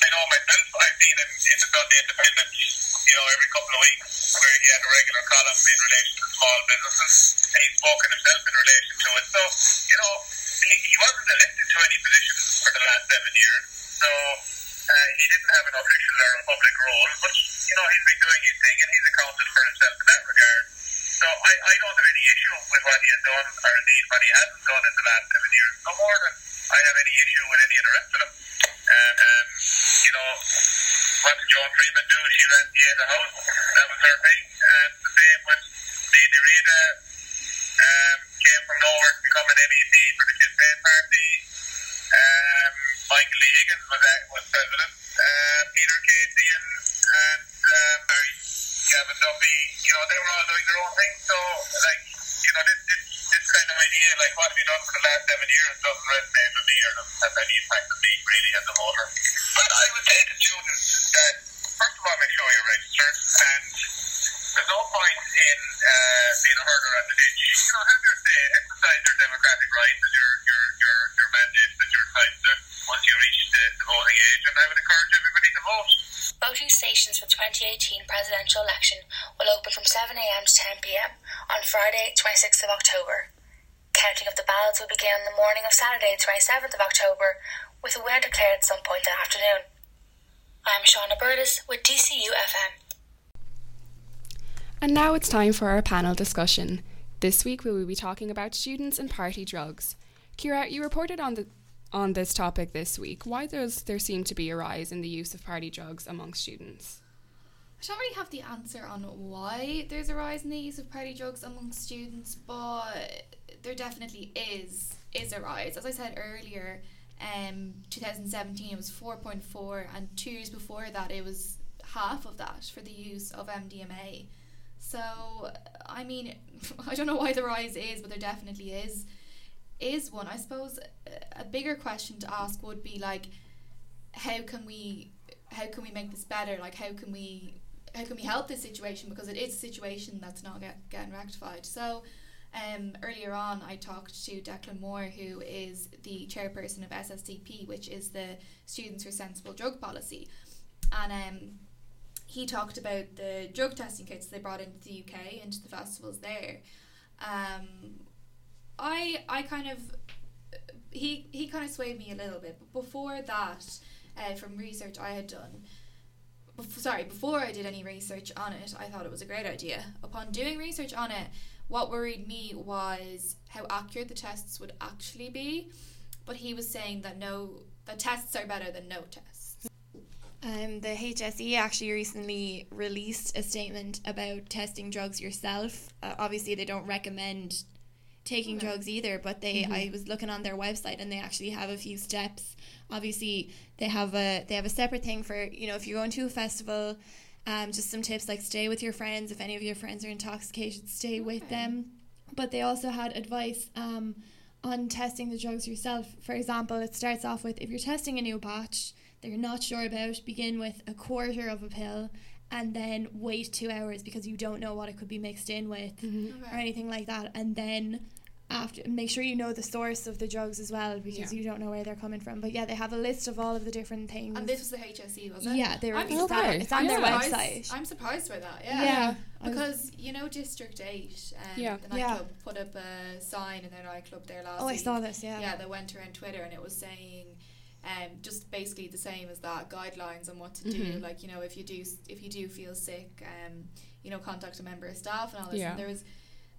I know myself, I've seen him in the Sunday Independent, you know, every couple of weeks where he had a regular column in relation to small businesses. And he's spoken himself in relation to it. So, you know, he, he wasn't elected to any position for the last seven years. So uh, he didn't have an official or a public role, but you know he's been doing his thing and he's accounted for himself in that regard. So I, I don't have any issue with what he has done, or indeed what he hasn't done in the last seven years. No more than I have any issue with any of the rest of them. Um, um, you know, what did Joan Freeman do? She ran the the house. That was her thing. And the same with Liadh Ní Riada. Um, came from nowhere to become an MEP for the Féin party. Um, Michael D. Higgins was, uh, was president. Uh, Peter Casey and, and uh, Barry Gavin Duffy, you know, they were all doing their own thing. So, like, you know, this, this kind of idea, like, what have you done for the last seven years doesn't resonate with me or have any impact on me, really, as a voter. But I would say to students that, first of all, make sure you're registered and there's no point in uh, being a herder at the ditch. You know, have your say, exercise your democratic rights and your your your, your mandate that you're entitled to once you reach the, the voting age, and I would encourage everybody to vote. Voting stations for the 2018 presidential election will open from 7am to 10pm on Friday, 26th of October. Counting of the ballots will begin on the morning of Saturday, 27th of October, with a winner declared at some point that afternoon. I'm Shauna Burtis with DCU FM. And now it's time for our panel discussion. This week we will be talking about students and party drugs. Kira, you reported on the on this topic this week. Why does there seem to be a rise in the use of party drugs among students? I don't really have the answer on why there's a rise in the use of party drugs among students, but there definitely is is a rise. As I said earlier, um, 2017 it was 4.4, and two years before that it was half of that for the use of MDMA. So, I mean, I don't know why the rise is, but there definitely is is one. I suppose a bigger question to ask would be like, how can we how can we make this better? Like, how can we how can we help this situation because it is a situation that's not get, getting rectified. So. Um, earlier on, I talked to Declan Moore, who is the chairperson of SSDP, which is the Students for Sensible Drug Policy, and um, he talked about the drug testing kits they brought into the UK into the festivals there. Um, I I kind of he he kind of swayed me a little bit, but before that, uh, from research I had done. Sorry, before I did any research on it, I thought it was a great idea. Upon doing research on it, what worried me was how accurate the tests would actually be. But he was saying that no, the tests are better than no tests. Um, the HSE actually recently released a statement about testing drugs yourself. Uh, obviously, they don't recommend taking drugs either but they Mhm. I was looking on their website and they actually have a few steps obviously they have a they have a separate thing for you know if you're going to a festival um, just some tips like stay with your friends. If any of your friends are intoxicated stay with them. But they also had advice um, on testing the drugs yourself. For example it starts off with if you're testing a new batch that you're not sure about begin with a quarter of a pill and then wait two hours because you don't know what it could be mixed in with or anything like that. And then after make sure you know the source of the drugs as well because Yeah. you don't know where they're coming from but yeah they have a list of all of the different things And this was the HSE, was it? Yeah, they I'm that. surprised- It's on I'm their surprised- website. I'm surprised by that. Yeah. Yeah, Because you know, District Eight, um, Yeah. the Yeah. nightclub put up a sign in their nightclub there last Oh, I saw this, yeah. Yeah, that went around Twitter and it was saying. Um, just basically the same as that guidelines on what to do. Mhm. Like you know, if you do if you do feel sick, um, you know, contact a member of staff and all this. Yeah. And there was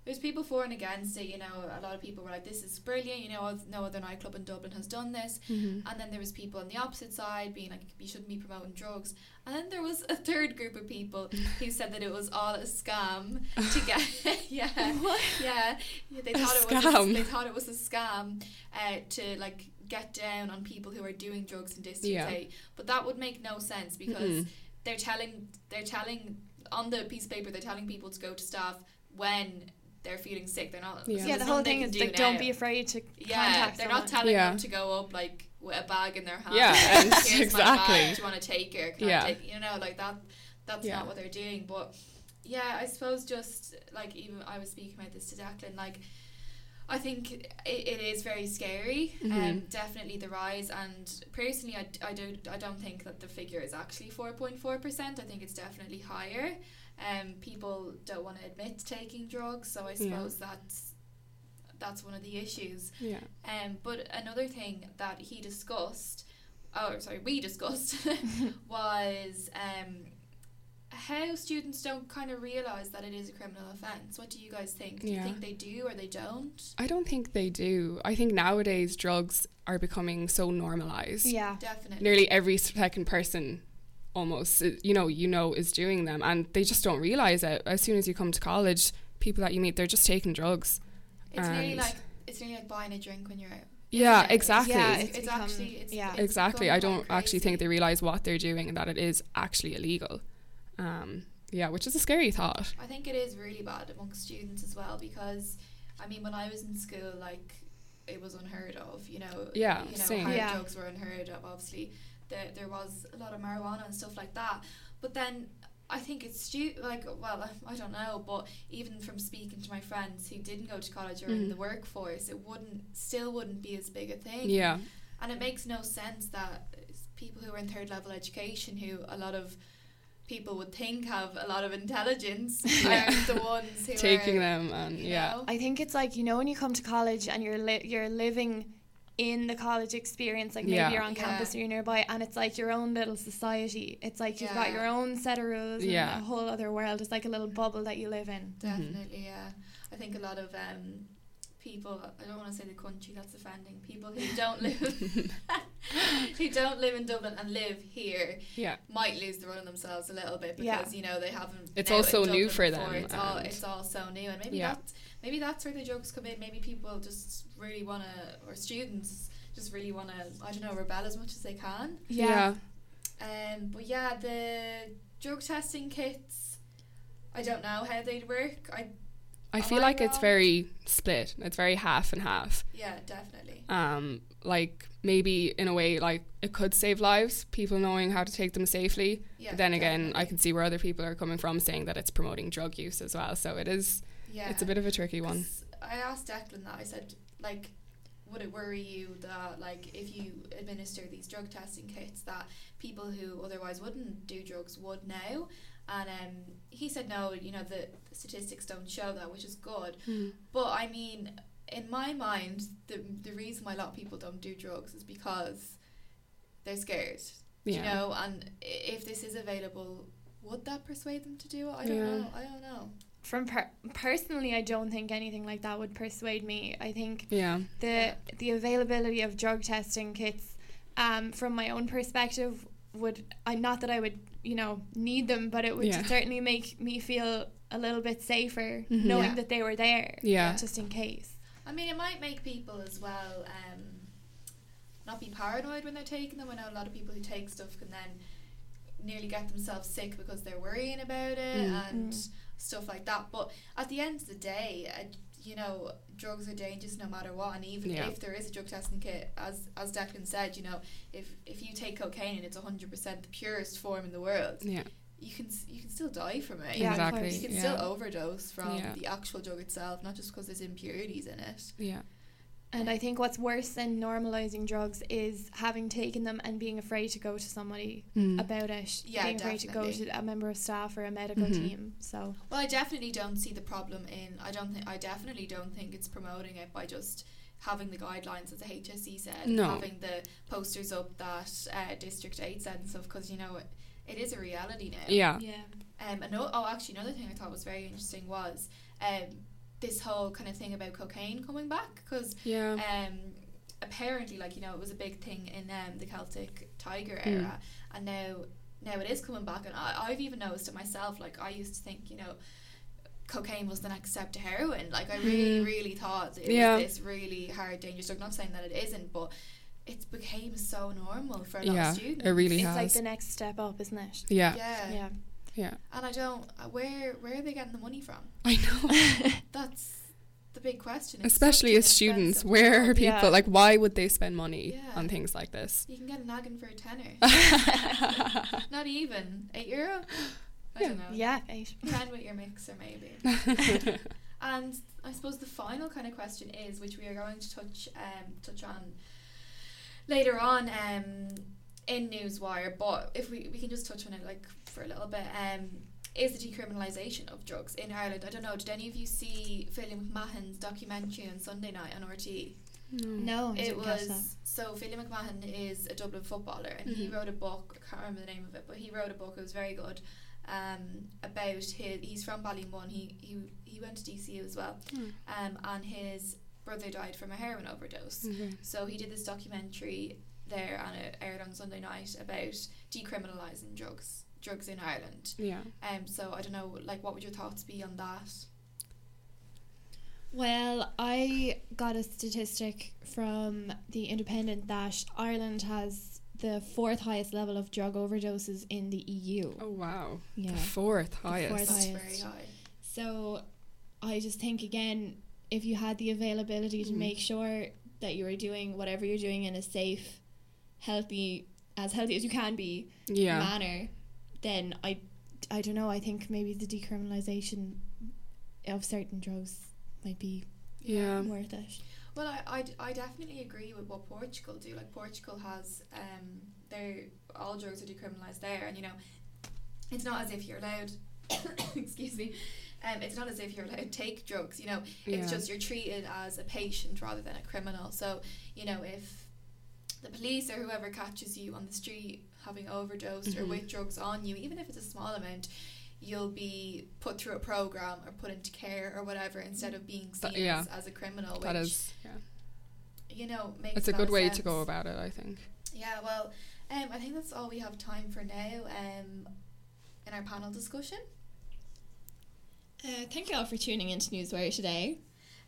there's people for and against it. You know, a lot of people were like, "This is brilliant." You know, no other nightclub in Dublin has done this. Mhm. And then there was people on the opposite side being like, "You shouldn't be promoting drugs." And then there was a third group of people who said that it was all a scam to get. yeah, what? yeah, yeah. They A thought it was. scam? A, they thought it was a scam uh, to like get down on people who are doing drugs in District Yeah. Eight. But that would make no sense because Mm-mm. they're telling they're telling on the piece of paper they're telling people to go to staff when they're feeling sick. They're not. Yeah, there's the whole thing is can like do don't be afraid to Yeah, contact they're someone. not telling Yeah. them to go up like with a bag in their hand. Yeah, like, and Here's my bag. exactly. Do you want to take it? Can Yeah. I take it? You know, like that. That's Yeah. not what they're doing. But yeah, I suppose just like even I was speaking about this to Declan, like. I think it, it is very scary. Um, Mhm. definitely the rise, and personally, I, I don't I don't think that the figure is actually four point four percent. I think it's definitely higher. Um, people don't want to admit to taking drugs, so I Yeah. suppose that's that's one of the issues. Yeah. Um, but another thing that he discussed, oh sorry, we discussed, was um, how students don't kind of realize that it is a criminal offence. What do you guys think? Do you think they do or they don't? I don't think they do. I think nowadays drugs are becoming so normalized. Yeah. Definitely. Nearly every second person almost you know you know is doing them and they just don't realize it as soon as you come to college people that you meet they're just taking drugs It's nearly And- like it's nearly like buying a drink when you're out. Yeah, isn't exactly. Yeah, It's it's, it's become- actually it's, yeah. it's exactly i don't actually think they realize what they're doing and that it is actually illegal um yeah which is a scary thought I think it is really bad amongst students as well because, I mean, when I was in school, like it was unheard of. You know, Yeah, you know, same. hard Yeah. drugs were unheard of. Obviously, there there was a lot of marijuana and stuff like that. But then I think it's stu- like well, I don't know, but even from speaking to my friends who didn't go to college or in Mhm. the workforce, it wouldn't still wouldn't be as big a thing. yeah And it makes no sense that people who are in third level education, who a lot of people would think have a lot of intelligence, are the ones who taking are, them and yeah know? I think it's like you know when you come to college and you're li- you're living in the college experience like maybe Yeah. you're on campus Yeah. or you're nearby and it's like your own little society it's like you've got your own set of rules Yeah. and a whole other world it's like a little bubble that you live in Definitely, yeah. I think a lot of um, people, I don't want to say the country, that's offending, people who don't live who don't live in Dublin and live here yeah might lose the run of themselves a little bit Yeah. because you know they haven't. It's all so new for before. them It's all it's all so new, and maybe Yeah. that's maybe that's where the jokes come in. Maybe people just really want to, or students just really want to, I don't know, rebel as much as they can. yeah, Um, but yeah, the drug testing kits, I don't know how they'd work. I i feel I like it's very split it's very half and half yeah, definitely. um like maybe in a way like it could save lives people knowing how to take them safely Yeah, but then again i can see where other people are coming from saying that it's promoting drug use as well so it is Yeah, it's a bit of a tricky one. I asked Declan that. I said, like, would it worry you that, like, if you administer these drug testing kits, that people who otherwise wouldn't do drugs would now? And um, he said, no, you know, the, the statistics don't show that, which is good. Mm. But I mean, in my mind, the, the reason why a lot of people don't do drugs is because they're scared. do You know, and if this is available, would that persuade them to do it? I don't Yeah. know. I don't know. From per- personally I don't think anything like that would persuade me I think yeah the the availability of drug testing kits um, from my own perspective would I not that I would you know need them but it would Yeah. certainly make me feel a little bit safer Mhm. knowing Yeah. that they were there Yeah. just in case I mean, it might make people as well um, not be paranoid when they're taking them. I know a lot of people who take stuff can then nearly get themselves sick because they're worrying about it Mm. and Mm. Stuff like that. But at the end of the day, uh, you know, drugs are dangerous no matter what. And even Yeah. if there is a drug testing kit, as as Declan said, you know, if if you take cocaine and it's hundred percent the purest form in the world, Yeah. you can you can still die from it. Yeah, Exactly, You can yeah. still overdose from Yeah. the actual drug itself, not just because there's impurities in it. Yeah. And I think what's worse than normalizing drugs is having taken them and being afraid to go to somebody Mm. about it. Yeah, being afraid to go to a member of staff or a medical Mhm. team. So Well, I definitely don't see the problem in. I don't think. I definitely don't think it's promoting it by just having the guidelines, as the HSE said, No. having the posters up that uh, District Eight said and stuff. Because you know, it, it is a reality now. Yeah. yeah. Um. And no, oh, actually, another thing I thought was very interesting was um this whole kind of thing about cocaine coming back because Yeah. um apparently like you know it was a big thing in um the Celtic Tiger Mm. era and now now it is coming back and I, I've even noticed it myself like I used to think you know cocaine was the next step to heroin like I really Mm. really thought it Yeah. was this really hard dangerous drug not saying that it isn't but it became so normal for a lot Yeah, of students it really it's has. like the next step up, isn't it? Yeah. yeah Yeah. Yeah. and I don't uh, where where are they getting the money from I know. that's the big question It's Especially as students, expensive where are people Yeah. like why would they spend money Yeah. on things like this? You can get a naggin for a tenner. Not even eight euro. I don't know. Yeah, eight. Ten with your mixer maybe. and I suppose the final kind of question is, which we are going to touch um touch on later on um in Newswire, but if we we can just touch on it like for a little bit um. Is the decriminalisation of drugs in Ireland? I don't know. Did any of you see Philly McMahon's documentary on Sunday night on RTÉ? No, I It was so Philly McMahon is a Dublin footballer and he Mhm. wrote a book. I can't remember the name of it, but he wrote a book. It was very good. Um, about his he's from Ballymun. He he he went to DCU as well. Hmm. Um, and his brother died from a heroin overdose. Okay. So he did this documentary there, and it aired on Sunday night about decriminalising drugs drugs in Ireland. Yeah. Um, so I don't know, like, what would your thoughts be on that? Well, I got a statistic from the Independent that Ireland has the fourth highest level of drug overdoses in the EU. Oh wow. Yeah. The fourth The highest. fourth That's highest. very high. So I just think again, if you had the availability to Mhm. make sure that you were doing whatever you're doing in a safe, healthy, as healthy as you can be Yeah. manner, then I, I don't know. I think maybe the decriminalisation of certain drugs might be Yeah. worth it. Well, I I definitely agree with what Portugal do. Like Portugal has um their all drugs are decriminalised there, and you know, it's not as if you're allowed. excuse me. Um, it's not as if you're allowed to take drugs. You know, it's Yeah. just you're treated as a patient rather than a criminal. So you know, if the police or whoever catches you on the street having overdosed or Mhm. with drugs on you, even if it's a small amount, you'll be put through a program or put into care or whatever instead of being seen That- yeah. as, as a criminal. That which, is yeah. you know, makes It's a lot good way sense. to go about it, I think. Yeah, well, um, I think that's all we have time for now. Um, in our panel discussion. Uh, thank you all for tuning into Newswire today.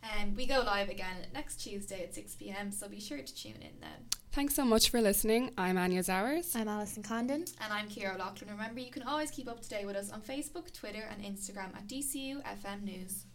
Um, we go live again next Tuesday at six pm, so be sure to tune in then. Thanks so much for listening. I'm Anya Zowers. I'm Alison Condon. And I'm Kira O'Loughlin. Remember, you can always keep up to date with us on Facebook, Twitter, and Instagram at DCU FM News.